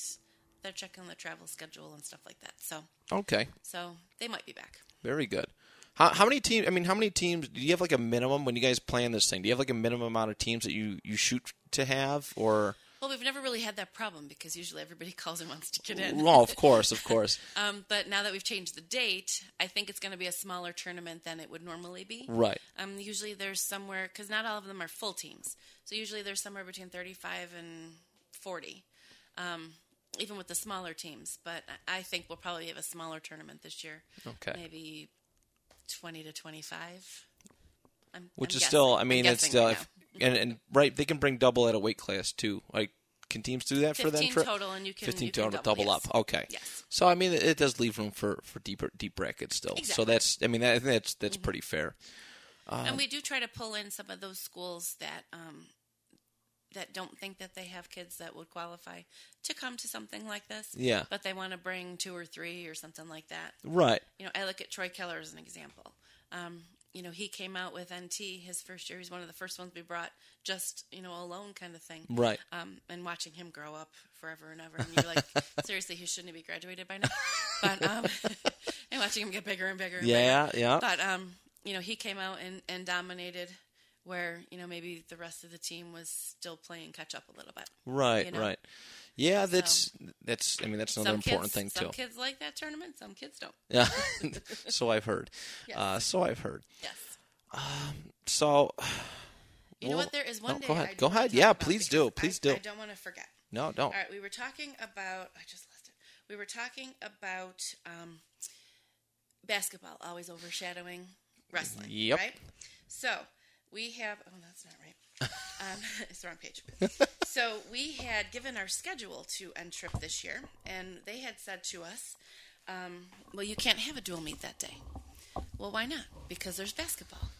They're checking the travel schedule and stuff like that. So, Okay. so they might be back. Very good. How, how many teams? I mean, how many teams? Do you have like a minimum when you guys plan this thing? Do you have like a minimum amount of teams that you you shoot to have, or? Well, we've never really had that problem because usually everybody calls and wants to get in. Well, of course, of course. Um, but now that we've changed the date, I think it's going to be a smaller tournament than it would normally be. Right. Um, usually there's somewhere because not all of them are full teams, so usually there's somewhere between 35 and 40, um, even with the smaller teams. But I think we'll probably have a smaller tournament this year. Okay. maybe 20 to 25. I'm, Which I'm is guessing. still, I mean, it's still, right if. And and right, they can bring double at a weight class too. Like, can teams do that for them? 15 total, and you can 15 you can total, double, yes. up. Okay. Yes. So I mean, it, it does leave room for for deeper deep brackets still. So Exactly. Mm-hmm. that's, I mean, I think that's that's pretty fair. and we do try to pull in some of those schools that um, that don't think that they have kids that would qualify to come to something like this. Yeah. But they want to bring two or three or something like that. Right. You know, I look at Troy Keller as an example. Um, you know, he came out with NT his first year. He's one of the first ones we brought just, you know, alone kind of thing. Right. Um, and watching him grow up forever and ever. And you're like, seriously, he shouldn't be graduated by now. But, um, and watching him get bigger and bigger and Yeah, bigger. yeah. But, um, you know, he came out and, and dominated where, you know, maybe the rest of the team was still playing catch up a little bit. Right, you know? right. Yeah, that's that's. I mean, that's another important kids, thing some too. Some kids like that tournament, some kids don't. Yeah, so I've heard. Yes. Uh, so I've heard. Yes. So, You know what? There is one no, day. go ahead. Go ahead. Yeah, please do. Please I, do. I don't want to forget. no, don't. All right, we were talking about. I just lost it. We were talking about um, basketball always overshadowing wrestling. Yep. Right. So we have. Oh, that's not right. um, it's the wrong page. So we had given our schedule to N Trip this year, and they had said to us, um, "Well, you can't have a dual meet that day." Well, why not? Because there's basketball.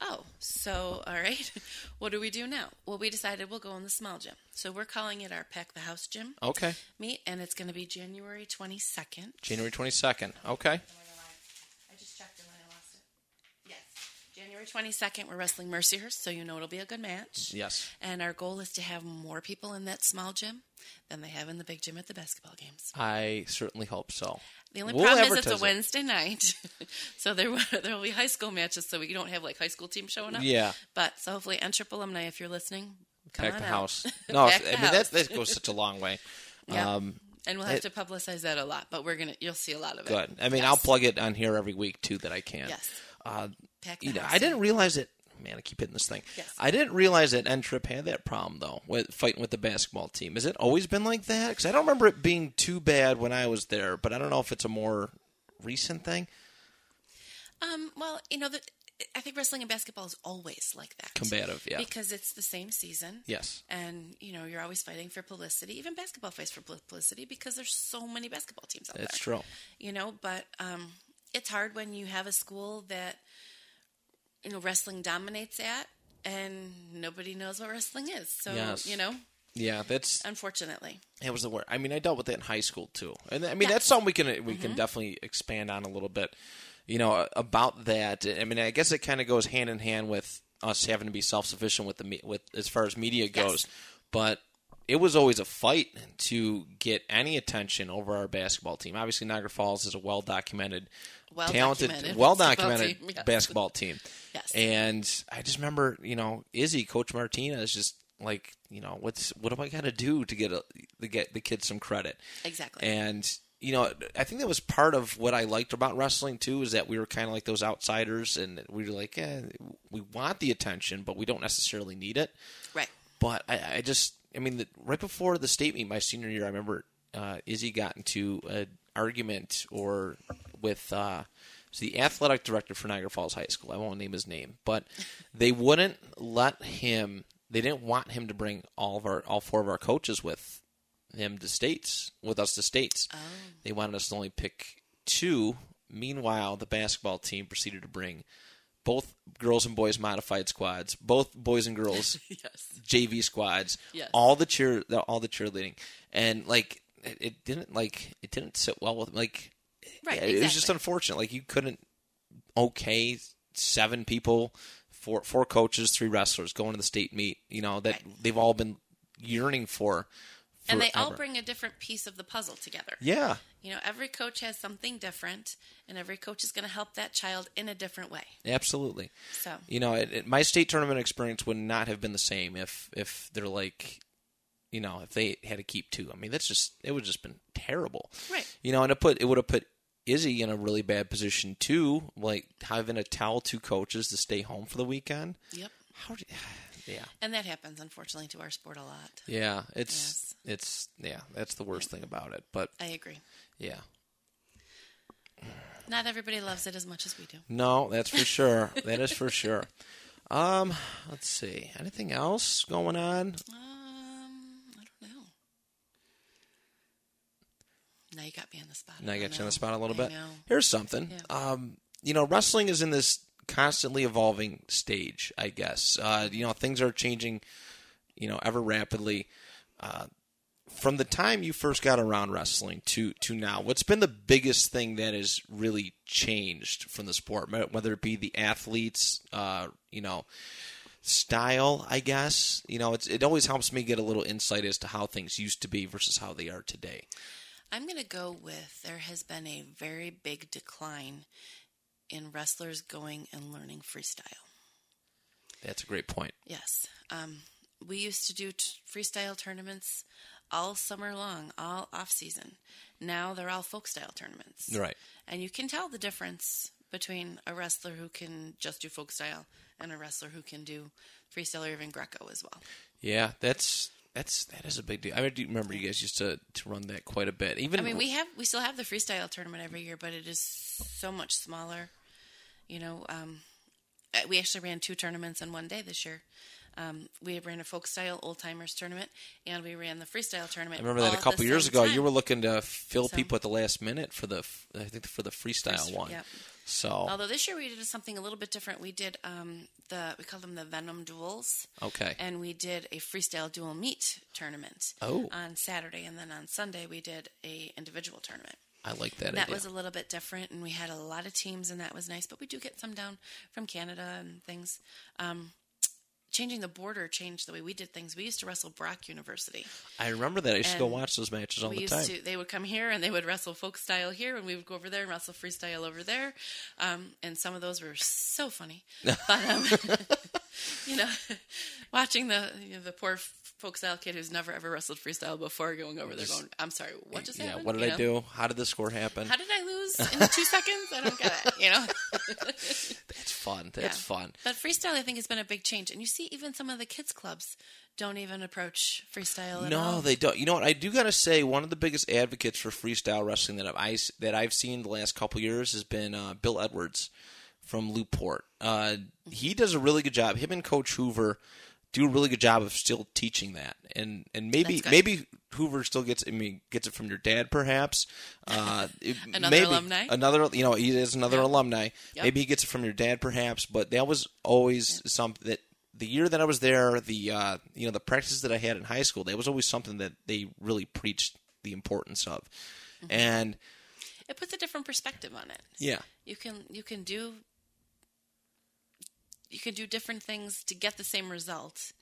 Oh, so all right. what do we do now? Well, we decided we'll go in the small gym. So we're calling it our Pack the House gym Okay, meet, and it's going to be January 22nd. January twenty second. Okay, I just checked and I lost it. Yes. January 22nd, we're wrestling Mercyhurst, so you know it'll be a good match. yes. And our goal is to have more people in that small gym than they have in the big gym at the basketball games. I certainly hope so. The only We'll problem is it's a it. Wednesday night, so there there will be high school matches, so we don't have like high school teams showing up. Yeah. But so hopefully, N Trip alumni, if you're listening, come on the out. house. No, I mean house. that that goes such a long way. Yeah. Um, and we'll have it- to publicize that a lot, but we're gonna you'll see a lot of it. good. I mean, Yes. I'll plug it on here every week too that I can. Yes. Uh, you know. I didn't realize it. Man, I keep hitting this thing. Yes. I didn't realize that N-Trip had that problem though with fighting with the basketball team. Has it always been like that? Because I don't remember it being too bad when I was there, but I don't know if it's a more recent thing. Um, well, you know, the, I think wrestling and basketball is always like that. Combative, yeah. Because it's the same season. Yes. And, you know, you're always fighting for publicity. Even basketball fights for publicity because there's so many basketball teams out That's there. That's true. You know, but um, it's hard when you have a school that, you know, wrestling dominates at and nobody knows what wrestling is. So, Yes. you know, Yeah, that's unfortunately. it was the word. I mean, I dealt with it in high school too, and I mean Yeah. that's something we can we can mm-hmm. definitely expand on a little bit. You know about that. I mean, I guess it kind of goes hand in hand with us having to be self sufficient with the me- with as far as media goes, but. It was always a fight to get any attention over our basketball team. Obviously, Niagara Falls is a well documented, talented, well documented yes. basketball team. Yes. And I just remember, you know, Izzy, Coach Martinez, just like, you know, what's what do I got to do to get a, to get the kids some credit? Exactly. And you know, I think that was part of what I liked about wrestling too, is that we were kind of like those outsiders, and we were like, eh, we want the attention, but we don't necessarily need it. right. But I, I just, I mean, the, right before the state meet my senior year, I remember uh, Izzy got into an argument or with uh, the athletic director for Niagara Falls High School. I won't name his name, but they wouldn't let him. They didn't want him to bring all of our, all four of our coaches with him to states, with us to states. Oh. They wanted us to only pick two. Meanwhile, the basketball team proceeded to bring both girls and boys modified squads, both boys and girls Yes. JV squads, Yes. all the cheer, all the cheerleading, and like it, it didn't like it didn't sit well with like Right, it, was just unfortunate. Like you couldn't okay seven people, four four coaches, three wrestlers going to the state meet. You know that Right. they've all been yearning for. And they all bring a different piece of the puzzle together. yeah. You know, every coach has something different, and every coach is going to help that child in a different way. Absolutely. So, You know, it, it, my state tournament experience would not have been the same if if they're like, you know, if they had to keep two. I mean, that's just it would have just been terrible. Right. You know, and it put it would have put Izzy in a really bad position too, like having to tell two coaches to stay home for the weekend. yep. How? Do yeah. And that happens, unfortunately, to our sport a lot. Yeah. It's it's yeah. That's the worst thing about it. But I agree. yeah. Not everybody loves it as much as we do. No, that's for sure. that is for sure. Um, let's see. Anything else going on? Um, I don't know. Now you got me on the spot. Now I got you on the spot a little I bit. know. Here's something. Yeah. Um, you know, wrestling is in this constantly evolving stage. I guess. Uh, you know, things are changing you know, ever rapidly. Uh, from the time you first got around wrestling to to now, what's been the biggest thing that has really changed from the sport? Whether it be the athletes, uh, you know, style, I guess. You know, it always helps me get a little insight as to how things used to be versus how they are today. I'm going to go with there has been a very big decline in wrestlers going and learning freestyle. That's a great point. Yes. Um, we used to do t- freestyle tournaments all summer long, all off season. Now they're all folk style tournaments. Right. And you can tell the difference between a wrestler who can just do folk style and a wrestler who can do freestyle or even Greco as well. Yeah, that's that's that is a big deal. I do remember you guys used to to run that quite a bit. Even I mean, we have we still have the freestyle tournament every year, but it is so much smaller. You know, um, we actually ran two tournaments in one day this year. Um, we ran a folk style old timers tournament, and we ran the freestyle tournament. I remember that a couple years ago. Time. You were looking to fill so, people at the last minute for the, I think for the freestyle one. Yep. So, although this year we did something a little bit different, we did um, the we called them the Venom Duels. Okay. And we did a freestyle dual meet tournament. Oh. On Saturday, and then on Sunday we did a individual tournament. I like that. That idea. was a little bit different, and we had a lot of teams, and that was nice. But we do get some down from Canada and things. Um, changing the border changed the way we did things. We used to wrestle Brock University. I remember that. I used and to go watch those matches all the time. To, they would come here and they would wrestle folk style here, and we would go over there and wrestle freestyle over there. Um, and some of those were so funny. but um, you know, watching the you know, the poor folk style kid who's never ever wrestled freestyle before going over there, going, "I'm sorry, what just yeah, happened? What did you I know? do? How did the score happen? How did I lose in two seconds? I don't get it. You know, that's fun. That's yeah. fun. But freestyle, I think, has been a big change, and you see even some of the kids clubs don't even approach freestyle. no, all. they don't. You know what? I do got to say, one of the biggest advocates for freestyle wrestling that I've that I've seen the last couple years has been uh, Bill Edwards from Lockport. Uh, he does a really good job. Him and Coach Hoover do a really good job of still teaching that, and and maybe maybe Hoover still gets I mean gets it from your dad perhaps. Uh, another maybe, alumni, another you know he is another alumni. Yep. Maybe he gets it from your dad perhaps, but that was always yep. something that the year that I was there, the uh, you know the practices that I had in high school, that was always something that they really preached the importance of, mm-hmm. and it puts a different perspective on it. Yeah, you can you can do you can do different things to get the same result.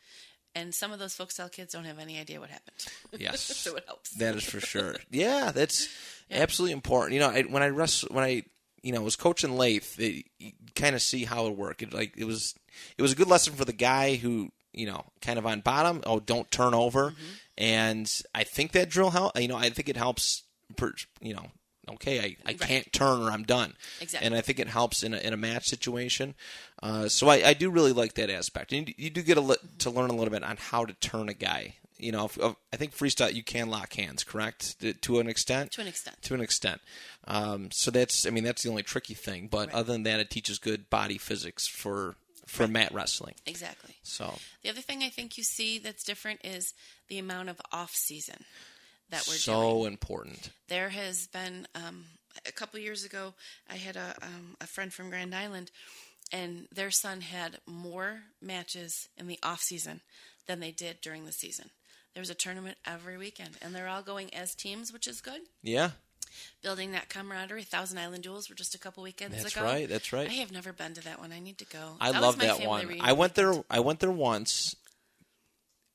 And some of those folk style kids don't have any idea what happened. Yes, so it helps. That is for sure. Yeah, that's yeah. absolutely important. You know, I, when I rest, when I you know was coaching Lathe, it, you kind of see how it worked. It, like it was, it was a good lesson for the guy who you know kind of on bottom. Oh, don't turn over. Mm-hmm. And I think that drill help. You know, I think it helps. Per, you know, okay, I, I can't turn or I'm done. Exactly. And I think it helps in a, in a match situation. Uh, so I, I do really like that aspect. And you, you do get a li- to learn a little bit on how to turn a guy. You know, if, if, I think freestyle you can lock hands, correct? To an extent. To an extent. To an extent. Um, so that's, I mean, that's the only tricky thing. But right. other than that, it teaches good body physics for for right. mat wrestling. Exactly. So the other thing I think you see that's different is the amount of off season that we're so doing. important. There has been um, a couple years ago. I had a um, a friend from Grand Island, and their son had more matches in the off season than they did during the season. There was a tournament every weekend, and they're all going as teams, which is good. Yeah. Building that camaraderie. Thousand Island Duels were just a couple weekends that's ago. That's right. That's right. I have never been to that one. I need to go. I that love that one. I went weekend. there. I went there once.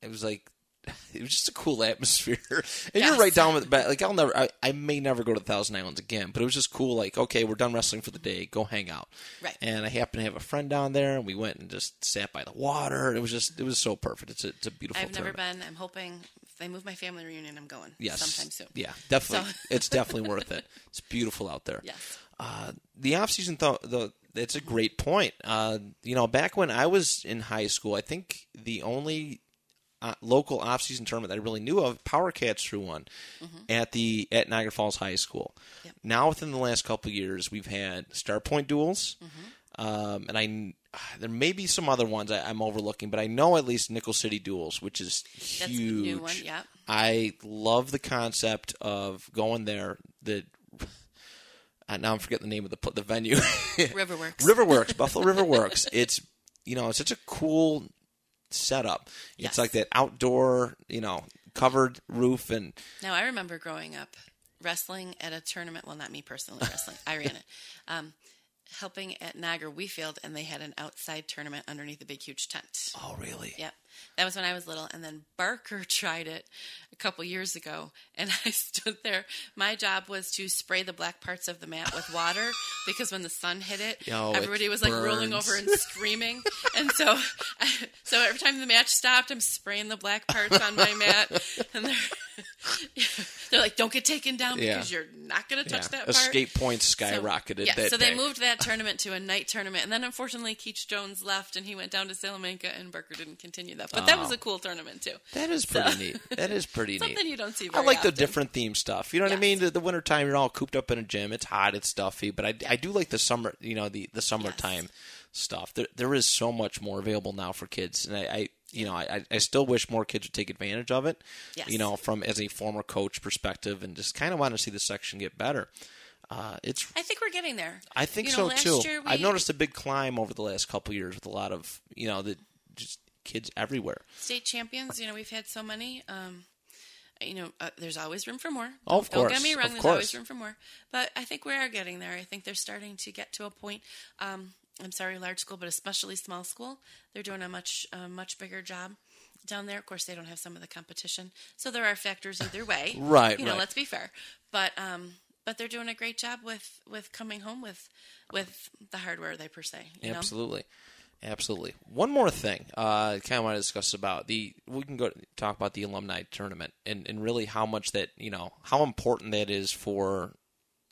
It was like it was just a cool atmosphere. And Yes. you're right down with the. Like I'll never, I, I may never go to the Thousand Islands again, but it was just cool. Like okay, we're done wrestling for the day. Go hang out. Right. And I happened to have a friend down there, and we went and just sat by the water. It was just, it was so perfect. It's a, it's a beautiful. I've never been. I'm hoping if they move my family reunion, I'm going. Yes. Sometime soon. Yeah, definitely. So- it's definitely worth it. It's beautiful out there. Yes. Uh, the off season, though, though, it's a great point. Uh, you know, back when I was in high school, I think the only uh, local off season tournament that I really knew of, Power Cats threw one at the at Niagara Falls High School. Yep. Now, within the last couple of years, we've had Starpoint duels, um, and I there may be some other ones I, I'm overlooking, but I know at least Nickel City duels, which is That's huge. one. Yeah. I love the concept of going there. The uh, now I'm forgetting the name of the the venue. Riverworks. Riverworks, Buffalo Riverworks. It's you know it's such a cool setup. Yes. It's like that outdoor, you know, covered roof and Now, I remember growing up wrestling at a tournament. Well, not me personally wrestling. I ran it. Um, helping at Niagara Wheatfield, and they had an outside tournament underneath a big, huge tent. oh really? Yep. That was when I was little. And then Barker tried it a couple years ago. And I stood there. My job was to spray the black parts of the mat with water because when the sun hit it, it everybody was like rolling over and screaming. and so, so every time the match stopped, I'm spraying the black parts on my mat. And they're, they're like, don't get taken down Yeah. because you're not going to touch Yeah. that part. Escape points So- skyrocketed yeah, that so they day. moved that tournament to a night tournament, and then unfortunately Keach Jones left, and he went down to Salamanca, and Barker didn't continue that. But that was Oh. a cool tournament too. That is pretty neat. That is pretty neat. Something you don't see. I like the different theme stuff. You know what I mean? The, the wintertime, you're all cooped up in a gym. It's hot, it's stuffy, but I, I do like the summer. You know, the the summertime stuff. There there is so much more available now for kids, and I, I you know I, I still wish more kids would take advantage of it. Yes. You know, from as a former coach perspective, and just kind of want to see the section get better. Uh, it's I think we're getting there. I think You know, so last too. year we- I've noticed a big climb over the last couple of years with a lot of you know the just kids everywhere. state champions. You know, we've had so many. Um, you know, uh, there's always room for more. Oh, of Don't get me wrong. there's course. always room for more. But I think we are getting there. I think they're starting to get to a point. Um, I'm sorry, large school, but especially small school. They're doing a much uh, much bigger job down there. Of course, they don't have some of the competition, so there are factors either way. Right, You know, right. let's be fair. But um, but they're doing a great job with with coming home with with the hardware they per se. You know? Absolutely. One more thing, uh, kind of want to discuss about the. We can go talk about the alumni tournament and, and really how much that you know how important that is for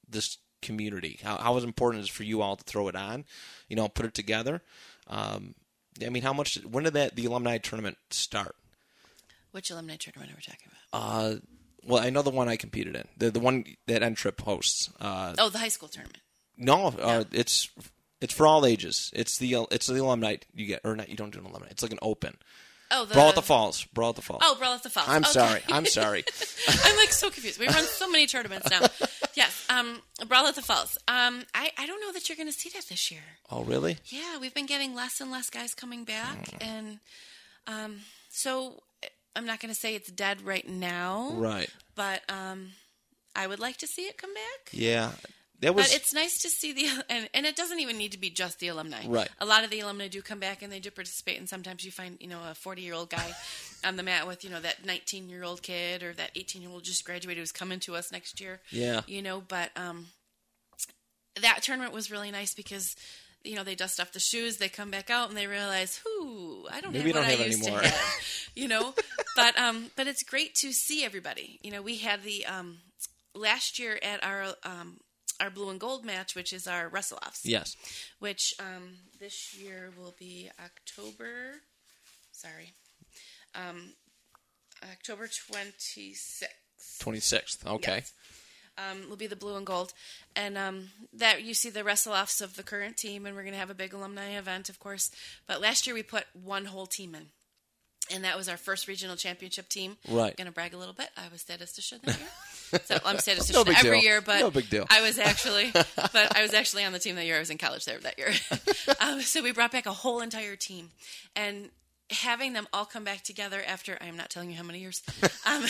this community. How how important it is for you all to throw it on, you know, put it together. Um, I mean, how much? When did that the alumni tournament start? Which alumni tournament are we talking about? Uh, well, I know the one I competed in, the the one that N-Trip hosts. Uh, Oh, the high school tournament. no, uh, it's it's for all ages. It's the it's the alumni you get, or not? You don't do an alumni. It's like an open. Oh, the Brawl at the Falls. Brawl at the Falls. Oh, Brawl at the Falls. I'm Okay. sorry. I'm sorry. I'm like so confused. We run so many tournaments now. Yes, um, Brawl at the Falls. Um, I, I don't know that you're going to see that this year. oh, really? Yeah, we've been getting less and less guys coming back, and um, so I'm not going to say it's dead right now, Right. but um, I would like to see it come back. Yeah. That was. But it's nice to see the and, and it doesn't even need to be just the alumni. Right. A lot of the alumni do come back and they do participate, and sometimes you find you know a forty year old guy on the mat with you know that nineteen year old kid or that eighteen year old just graduated who's coming to us next year. Yeah. You know, but um, that tournament was really nice because. You know, they dust off the shoes, they come back out, and they realize, "Whoo, I don't Maybe have what don't I have used anymore." to have." You know, but um, but it's great to see everybody. You know, we had the um, last year at our um, our blue and gold match, which is our wrestle offs. yes. Which um, this year will be October. Sorry, um, October twenty sixth. 26th. Okay. Yes. Um, will be the blue and gold, and um, that you see the wrestle offs of the current team, and we're going to have a big alumni event, of course. But last year we put one whole team in, and that was our first regional championship team. Right. Going to brag a little bit. I was statistician that year, so I'm statistician No big every deal. year. But No big deal. I was actually, but I was actually on the team that year. I was in college there that year. um, so we brought back a whole entire team, and having them all come back together after I am not telling you how many years, um,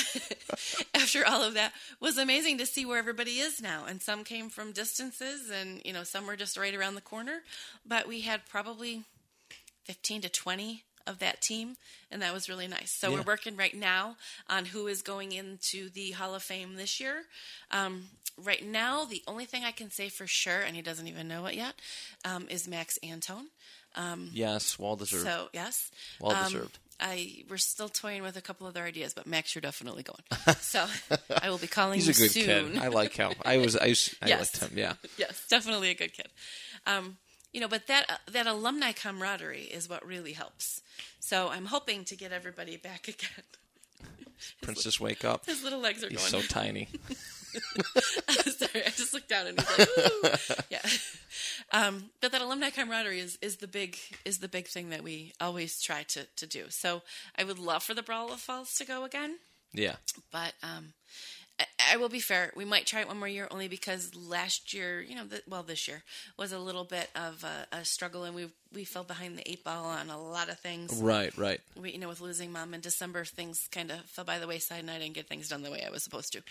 after all of that was amazing to see where everybody is now. And some came from distances, and you know some were just right around the corner. But we had probably fifteen to twenty of that team, and that was really nice. So Yeah. we're working right now on who is going into the Hall of Fame this year. Um, right now, the only thing I can say for sure, and he doesn't even know it yet, um, is Max Antone. Yes. Well deserved. So yes, Well Um, deserved. I we're still toying with a couple other ideas, but Max, you're definitely going. So I will be calling He's you a good soon. kid. I like him. I was. I, I Yes. liked him. Yeah. yes, definitely a good kid. Um, you know, but that that alumni camaraderie is what really helps. So I'm hoping to get everybody back again. Princess, wake up. His little legs are He's going. so tiny. Sorry, I just looked down and he's like, Ooh. yeah. Um, but that alumni camaraderie is, is the big is the big thing that we always try to, to do. So I would love for the Brawl of Falls to go again, Yeah. but um, I, will be fair. We might try it one more year, only because last year, you know, the, well, this year was a little bit of a, a struggle, and we we fell behind the eight ball on a lot of things. Right, right. We, you know, with losing mom in December, things kind of fell by the wayside, and I didn't get things done the way I was supposed to.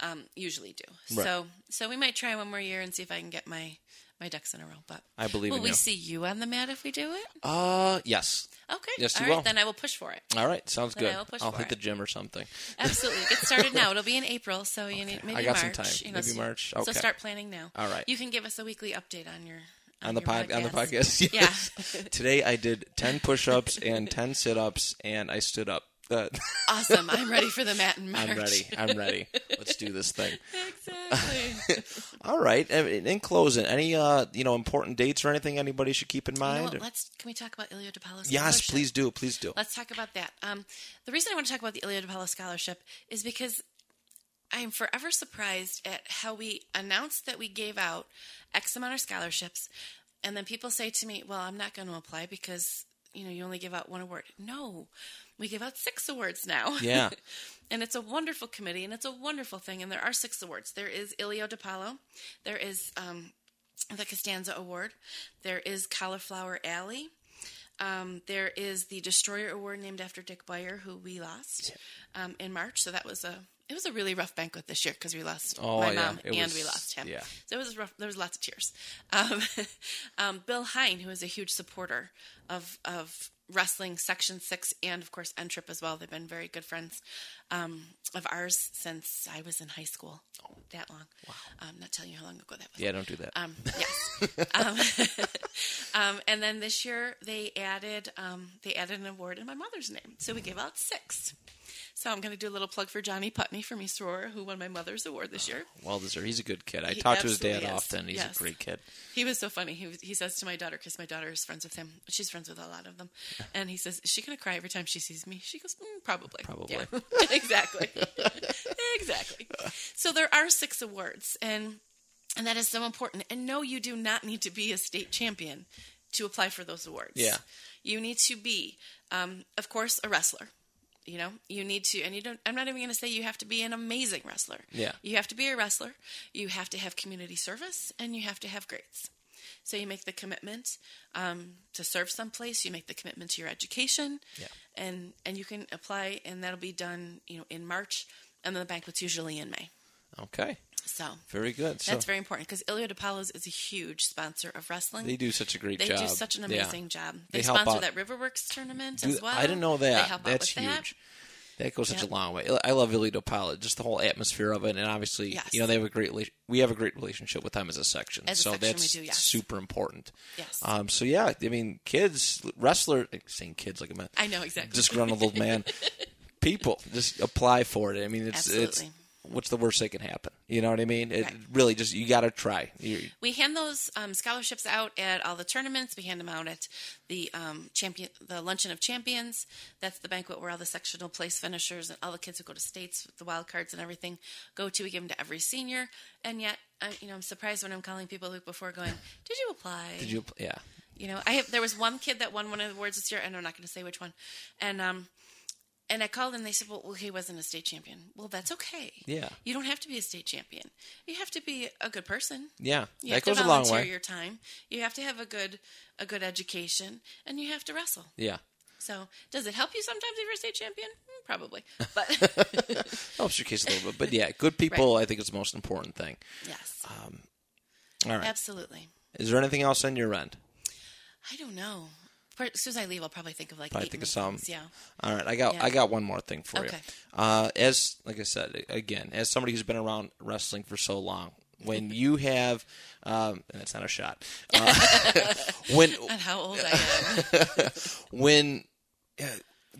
Um, usually do. Right. So, so we might try one more year and see if I can get my my ducks in a row. But I believe will we you. see you on the mat if we do it? Uh, yes. Okay. Yes, you All right, will. Then I will push for it. All right, sounds Then good. I will push I'll for hit it. the gym or something. Absolutely. Get started now. It'll be in April, so you need maybe I got March. some time. You know, Maybe so- March. So Okay. start planning now. All right. You can give us a weekly update on your on the your pod on the podcast. Yes. Today I did ten push-ups and ten sit-ups, and I stood up. Uh, Awesome. I'm ready for the mat in March. I'm ready. I'm ready. Let's do this thing. exactly. All right. In closing, any uh you know important dates or anything anybody should keep in You know mind? Let's can we talk about Ilio DiPaolo? yes, Yes, please do. Please do. Let's talk about that. Um, the reason I want to talk about the Ilio DiPaolo Scholarship is because I am forever surprised at how we announced that we gave out X amount of scholarships, and then people say to me, "Well, I'm not going to apply because you know you only give out one award." No, we give out six awards now. Yeah. and it's a wonderful committee, and it's a wonderful thing. And there are six awards. There is Ilio DiPaolo. There is um, the Costanza Award. There is Cauliflower Alley. Um, there is the Destroyer Award named after Dick Beyer, who we lost um, in March. So that was a it was a really rough banquet this year because we lost Oh, my yeah. mom It and was- we lost him. yeah. So it was rough. There was lots of tears. Um, um, Bill Hine, who is a huge supporter of of wrestling Section Six and of course N-Trip as well. They've been very good friends um, of ours since I was in high school. That long. Wow. I'm not telling you how long ago that was. Yeah, don't do that. Um, yes. um, um, and then this year they added um, they added an award in my mother's name, so we gave out six. So I'm going to do a little plug for Johnny Putney from East Aurora, who won my mother's award this year. well deserved. He's a good kid. I He talk to his dad absolutely is. often. He's Yes. a great kid. He was so funny. He was, he says to my daughter, because my daughter is friends with him. She's friends with a lot of them, and he says, "Is she going to cry every time she sees me?" She goes, mm, "Probably, Probably. Yeah. exactly, exactly." So there are six awards, and and that is so important. And no, you do not need to be a state champion to apply for those awards. Yeah. you need to be, um, of course, a wrestler. You know, you need to, and you don't. I'm not even going to say you have to be an amazing wrestler. Yeah. You have to be a wrestler. You have to have community service, and you have to have grades. So you make the commitment um, to serve someplace. You make the commitment to your education, Yeah. and and you can apply, and that'll be done, you know, in March, and then the banquet's usually in May. Okay. So Very good. So that's very important because Ilio DiPaolo's is a huge sponsor of wrestling. they do such a great They job. do such an Yeah. amazing job. They They, sponsor that Riverworks tournament Do- as well. I didn't know They that. That's with huge. That. That goes such Yep. a long way. I love Ilio DiPaolo, just the whole atmosphere of it, and obviously, Yes. you know, they have a great. We have a great relationship with them as a section, As a so section, we that's do, yes. super important. Yes. Um. So yeah, I mean, kids, wrestler, saying kids like a I know exactly. disgruntled old man. People just apply for it. I mean, it's it's Absolutely. What's the worst that can happen? You know what I mean? It Right. really just you got to try. You, We hand those um, scholarships out at all the tournaments. We hand them out at the um, champion, the luncheon of champions. That's the banquet where all the sectional place finishers and all the kids who go to states, with the wild cards and everything, go to. We give them to every senior. And yet, I, you know, I'm surprised when I'm calling people week before, going, "Did you apply?" did you? Yeah. You know, I have. There was one kid that won one of the awards this year, and I'm not going to say which one. And um, and I called and they said, "Well, well, he wasn't a state champion." Well, that's okay. Yeah. You don't have to be a state champion. You have to be a good person. Yeah. You that have goes to a long way. your time. You have to have a good a good education, and you have to wrestle. Yeah. So, does it help you sometimes if you're a state champion? Mm, Probably, but Helps your case a little bit, but yeah, good people. I think is the most important thing. yes, All right. absolutely. Is there anything else on your end? I don't know. As soon as I leave, I'll probably think of like eight think of some. Yeah. All right, I got Yeah. I got one more thing for Okay. you. Uh, as like I said again, as somebody who's been around wrestling for so long, when you have, um, and that's not a shot. Uh, when And how old I am. when uh,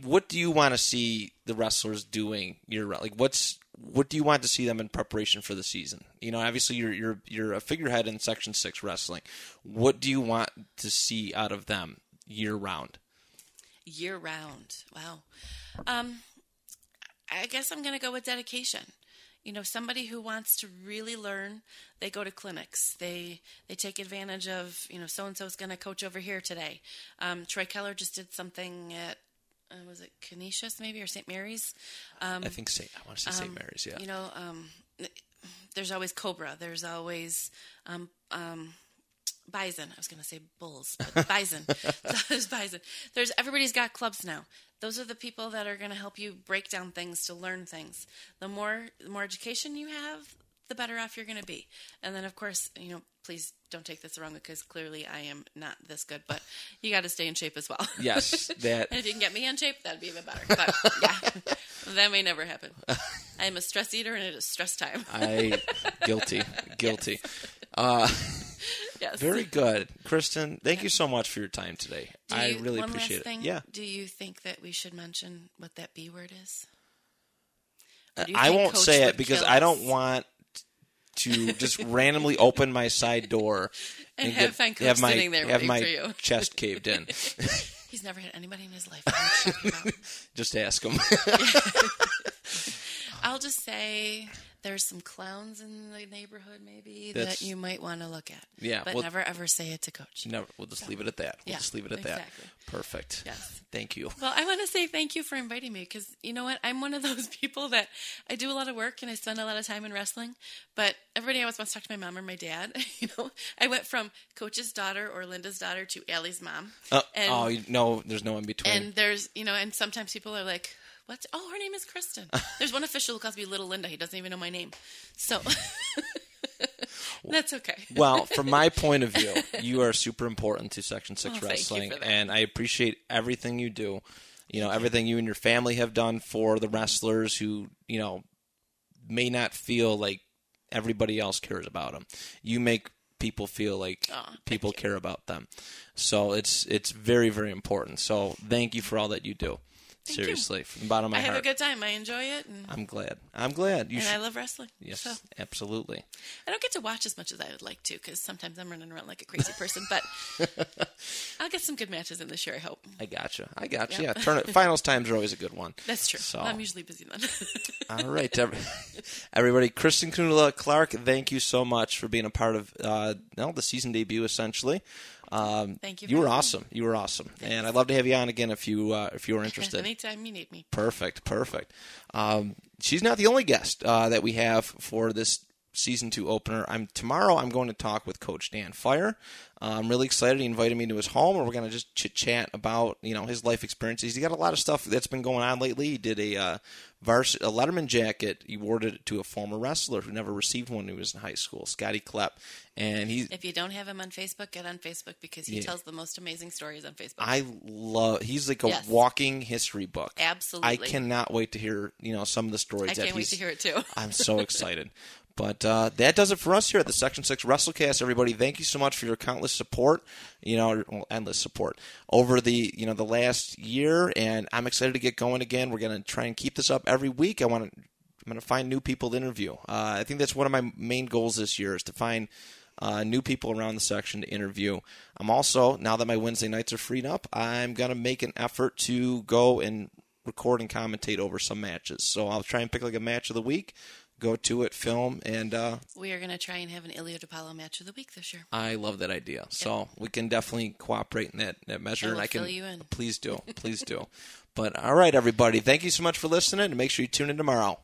what do you want to see the wrestlers doing year round? Like what's what do you want to see them in preparation for the season? You know, obviously you're you're you're a figurehead in Section Six wrestling. What do you want to see out of them year round? year round. Wow. Um, I guess I'm going to go with dedication. You know, somebody who wants to really learn, they go to clinics. They they take advantage of you know so and so is going to coach over here today. Um, Troy Keller just did something at uh, was it Canisius maybe or St. Mary's? Um, I think St. I want to say St. Mary's. Yeah. You know, um, there's always Cobra. There's always um, um, Bison. I was going to say Bulls, but Bison. there's Bison. There's everybody's got clubs now. Those are the people that are going to help you break down things to learn things. The more the more education you have, the better off you're going to be. And then, of course, you know, please don't take this wrong because clearly I am not this good, but you got to stay in shape as well. yes, that. and if you can get me in shape, that'd be even better. But yeah, that may never happen. I am a stress eater, and it is stress time. I guilty, guilty. Uh, yes. very good, Kristen. Thank you so much for your time today. I really appreciate it. Yeah, Do you think that we should mention what that B word is? You I won't Coach say it because I don't want to just randomly open my side door And have find Coach have my sitting there have my chest caved in. He's never had anybody in his life. I'm sure about. just ask him. I'll just say there's some clowns in the neighborhood, maybe That's- that you might want to look at. Yeah, but well- never ever say it to Coach. no, we'll just leave it at that. We'll Yeah, just leave it at exactly. that. Perfect. Yes. Thank you. Well, I want to say thank you for inviting me because you know what? I'm one of those people that I do a lot of work and I spend a lot of time in wrestling, but everybody always wants to talk to my mom or my dad. you know, I went from Coach's daughter or Linda's daughter to Allie's mom. Uh, and, oh, you- no, there's no in between. and there's, you know, and sometimes people are like, Oh, her name is Kristen. There's one official who calls me Little Linda. He doesn't even know my name. So that's okay. well, from my point of view, you are super important to Section Six Oh, Wrestling, and I appreciate everything you do. You know, everything you and your family have done for the wrestlers who you know may not feel like everybody else cares about them. You make people feel like thank people you. care about them. So it's it's very very important. So thank you for all that you do. Thank you. Seriously, from the bottom of my heart, I have a good time. I enjoy it, and, I'm glad. I'm glad. You and should. I love wrestling. yes, So absolutely. I don't get to watch as much as I would like to because sometimes I'm running around like a crazy person. But I'll get some good matches in this year. I hope. I gotcha. I gotcha. Yep. Yeah, turn it. Finals times are always a good one. That's true. So- I'm usually busy then. All right, every- everybody. Kristen Kunula Clark, thank you so much for being a part of uh, no, the season debut. Essentially, um, Thank you You were me. awesome. You were awesome, and I'd love to have you on again if you uh, if you were interested. Anytime you need me. Perfect, perfect. Um, she's not the only guest uh, that we have for this season two opener. I'm tomorrow. I'm going to talk with Coach Dan Fire. Uh, I'm really excited. He invited me to his home, and we're going to just chit chat about you know his life experiences. He got a lot of stuff that's been going on lately. He did a uh, vars- a Letterman jacket. He awarded it to a former wrestler who never received one when he was in high school, Scotty Klepp, and he If you don't have him on Facebook, get on Facebook because he Yeah. tells the most amazing stories on Facebook. I love. He's like a Yes. walking history book. Absolutely. I cannot wait to hear you know some of the stories I can't wait to hear it too. I'm so excited. But uh, that does it for us here at the Section 6 WrestleCast, everybody. Thank you so much for your countless support, you know, well, endless support over the, you know, the last year. And I'm excited to get going again. We're going to try and keep this up every week. I want to, I'm going to find new people to interview. Uh, I think that's one of my main goals this year is to find uh, new people around the section to interview. I'm also, now that my Wednesday nights are freed up, I'm going to make an effort to go and record and commentate over some matches. So I'll try and pick like a match of the week, go to it, film, and uh, we are going to try and have an Ilio DiPaolo match of the week this year. I love that idea. Yep. So we can definitely cooperate in that, that measure, I and I can you in. please do, please do. But all right, everybody, thank you so much for listening, and make sure you tune in tomorrow.